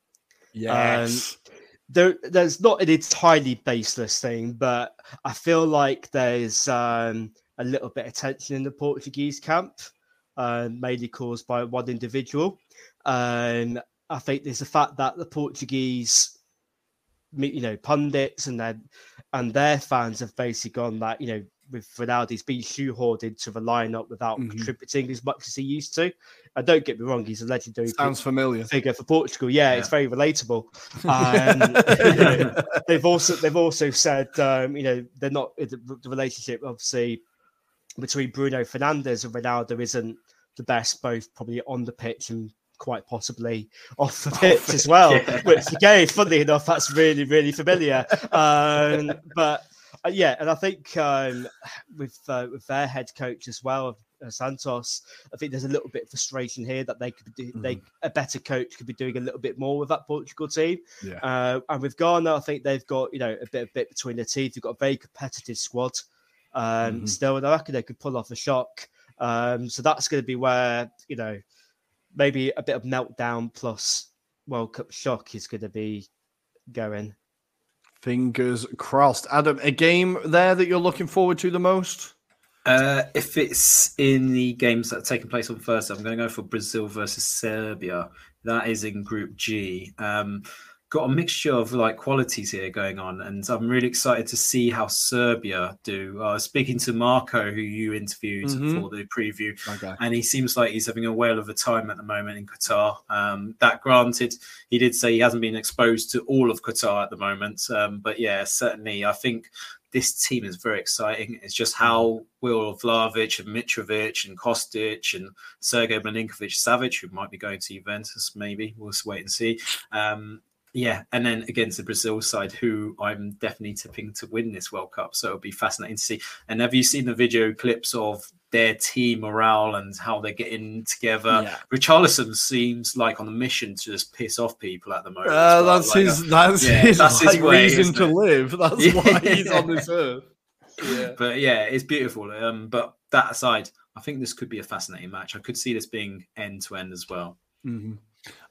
Yes. Um, there, there's not an entirely baseless thing, but I feel like there's um, a little bit of tension in the Portuguese camp, uh, mainly caused by one individual. Um, I think there's the fact that the Portuguese, you know, pundits and their and their fans have basically gone that you know with Ronaldo, he's been shoehorned into the lineup without mm-hmm. contributing as much as he used to. And don't get me wrong, he's a legendary sounds familiar figure for Portugal. Yeah, yeah. it's very relatable. Um, you know, they've also they've also said um, you know they're not the, the relationship obviously between Bruno Fernandes and Ronaldo isn't the best, both probably on the pitch and quite possibly off the pitch as well. Yeah. Which again, funnily enough, that's really really familiar. Um, but uh, yeah, and I think um, with uh, with their head coach as well, uh, Santos, I think there's a little bit of frustration here that they could do. Mm. They a better coach could be doing a little bit more with that Portugal team. Yeah. Uh, and with Ghana, I think they've got you know a bit a bit between their teeth. They've got a very competitive squad. Um, mm-hmm. Still, and I reckon they could pull off a shock. Um, so that's going to be where you know maybe a bit of meltdown plus World Cup shock is going to be going. Fingers crossed. Adam, a game there that you're looking forward to the most? Uh, if it's in the games that are taking place on Thursday, I'm going to go for Brazil versus Serbia. That is in Group G. Um, got a mixture of like qualities here going on, and I'm really excited to see how Serbia do. Uh, speaking to Marco, who you interviewed Mhm. for the preview, Okay. and he seems like he's having a whale of a time at the moment in Qatar. Um, that granted, he did say he hasn't been exposed to all of Qatar at the moment, um, but yeah, certainly I think this team is very exciting. It's just how will Vlahovic and Mitrovic and Kostic and Sergei Milinkovic Savic, who might be going to Juventus, maybe we'll just wait and see. Um, yeah, and then against the Brazil side, who I'm definitely tipping to win this World Cup. So it'll be fascinating to see. And have you seen the video clips of their team morale and how they're getting together? Yeah. Richarlison seems like on a mission to just piss off people at the moment. Uh, well. that's Like, his. uh, That's yeah, his that's like, his way, reason to live. That's Yeah. why he's on this earth. Yeah. But yeah, it's beautiful. Um, but that aside, I think this could be a fascinating match. I could see this being end to end as well. Mhm.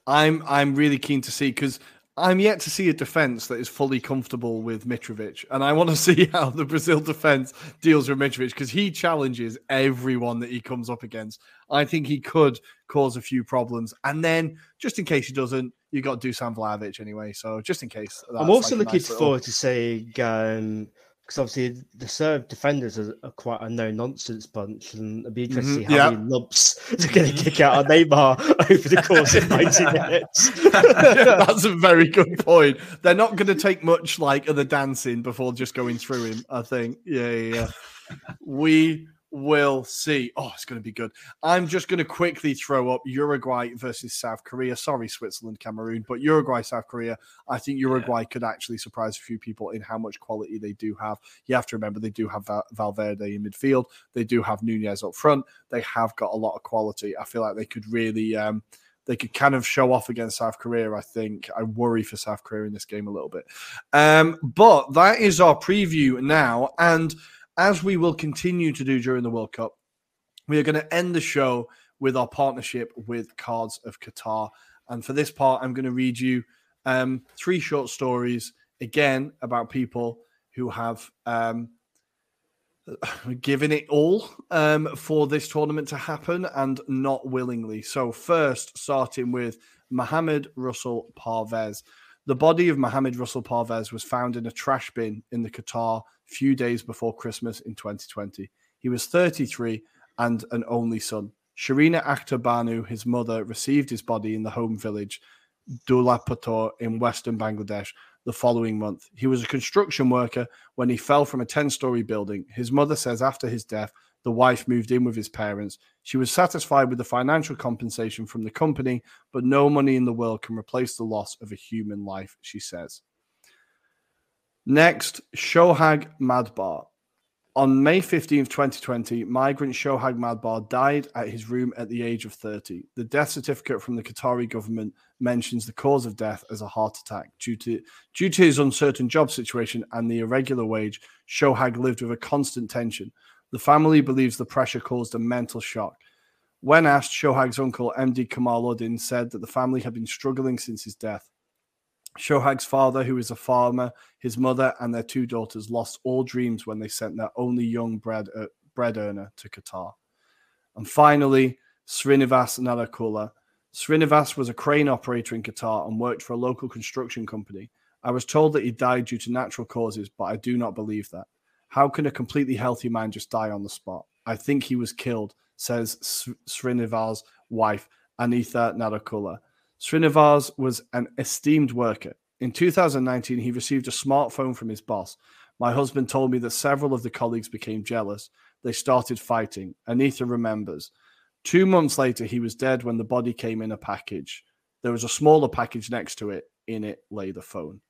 I'm I'm really keen to see because I'm yet to see a defense that is fully comfortable with Mitrovic, and I want to see how the Brazil defense deals with Mitrovic because he challenges everyone that he comes up against. I think he could cause a few problems, and then just in case he doesn't, you got Dusan Vlahovic anyway. So just in case, I'm also like looking nice little- forward to seeing um because obviously the Serb defenders are, are quite a no nonsense bunch, and it'd be interesting to Mhm, see how yeah. many lumps they're going to kick out on Neymar over the course of 90 minutes. That's a very good point. They're not going to take much like of the dancing before just going through him. I think. Yeah, yeah. yeah. we will see. Oh, it's going to be good. I'm just going to quickly throw up Uruguay versus South Korea. Sorry, Switzerland, Cameroon, but Uruguay, South Korea. I think Uruguay could actually surprise a few people in how much quality they do have. You have to remember they do have Valverde in midfield. They do have Nunez up front. They have got a lot of quality. I feel like they could really. Um, they could kind of show off against South Korea. I think I worry for South Korea in this game a little bit. Um, but that is our preview now, and as we will continue to do during the World Cup, we are going to end the show with our partnership with Cards of Qatar. And for this part, I'm going to read you um, three short stories again about people who have um, given it all um, for this tournament to happen and not willingly. So, first, starting with Mohamed Russell Parvez. The body of Mohamed Russell Parvez was found in a trash bin in the Qatar few days before Christmas in 2020. He was 33 and an only son. Sharina Akhtar his mother, received his body in the home village Dulapator in western Bangladesh the following month. He was a construction worker when he fell from a 10 story building. His mother says after his death, the wife moved in with his parents. She was satisfied with the financial compensation from the company, but no money in the world can replace the loss of a human life, she says. Next, Shohag Madbar. On May 15th, 2020, migrant Shohag Madbar died at his room at the age of 30. The death certificate from the Qatari government mentions the cause of death as a heart attack. Due to, due to his uncertain job situation and the irregular wage, Shohag lived with a constant tension. The family believes the pressure caused a mental shock. When asked, Shohag's uncle, MD Kamal Uddin, said that the family had been struggling since his death. Shohag's father, who is a farmer, his mother, and their two daughters lost all dreams when they sent their only young bread, uh, bread earner to Qatar. And finally, Srinivas Narakula. Srinivas was a crane operator in Qatar and worked for a local construction company. I was told that he died due to natural causes, but I do not believe that. How can a completely healthy man just die on the spot? I think he was killed, says Srinivas' wife, Anitha Narakula. Srinivas was an esteemed worker. In 2019, he received a smartphone from his boss. My husband told me that several of the colleagues became jealous. They started fighting. Anitha remembers. Two months later, he was dead when the body came in a package. There was a smaller package next to it. In it lay the phone.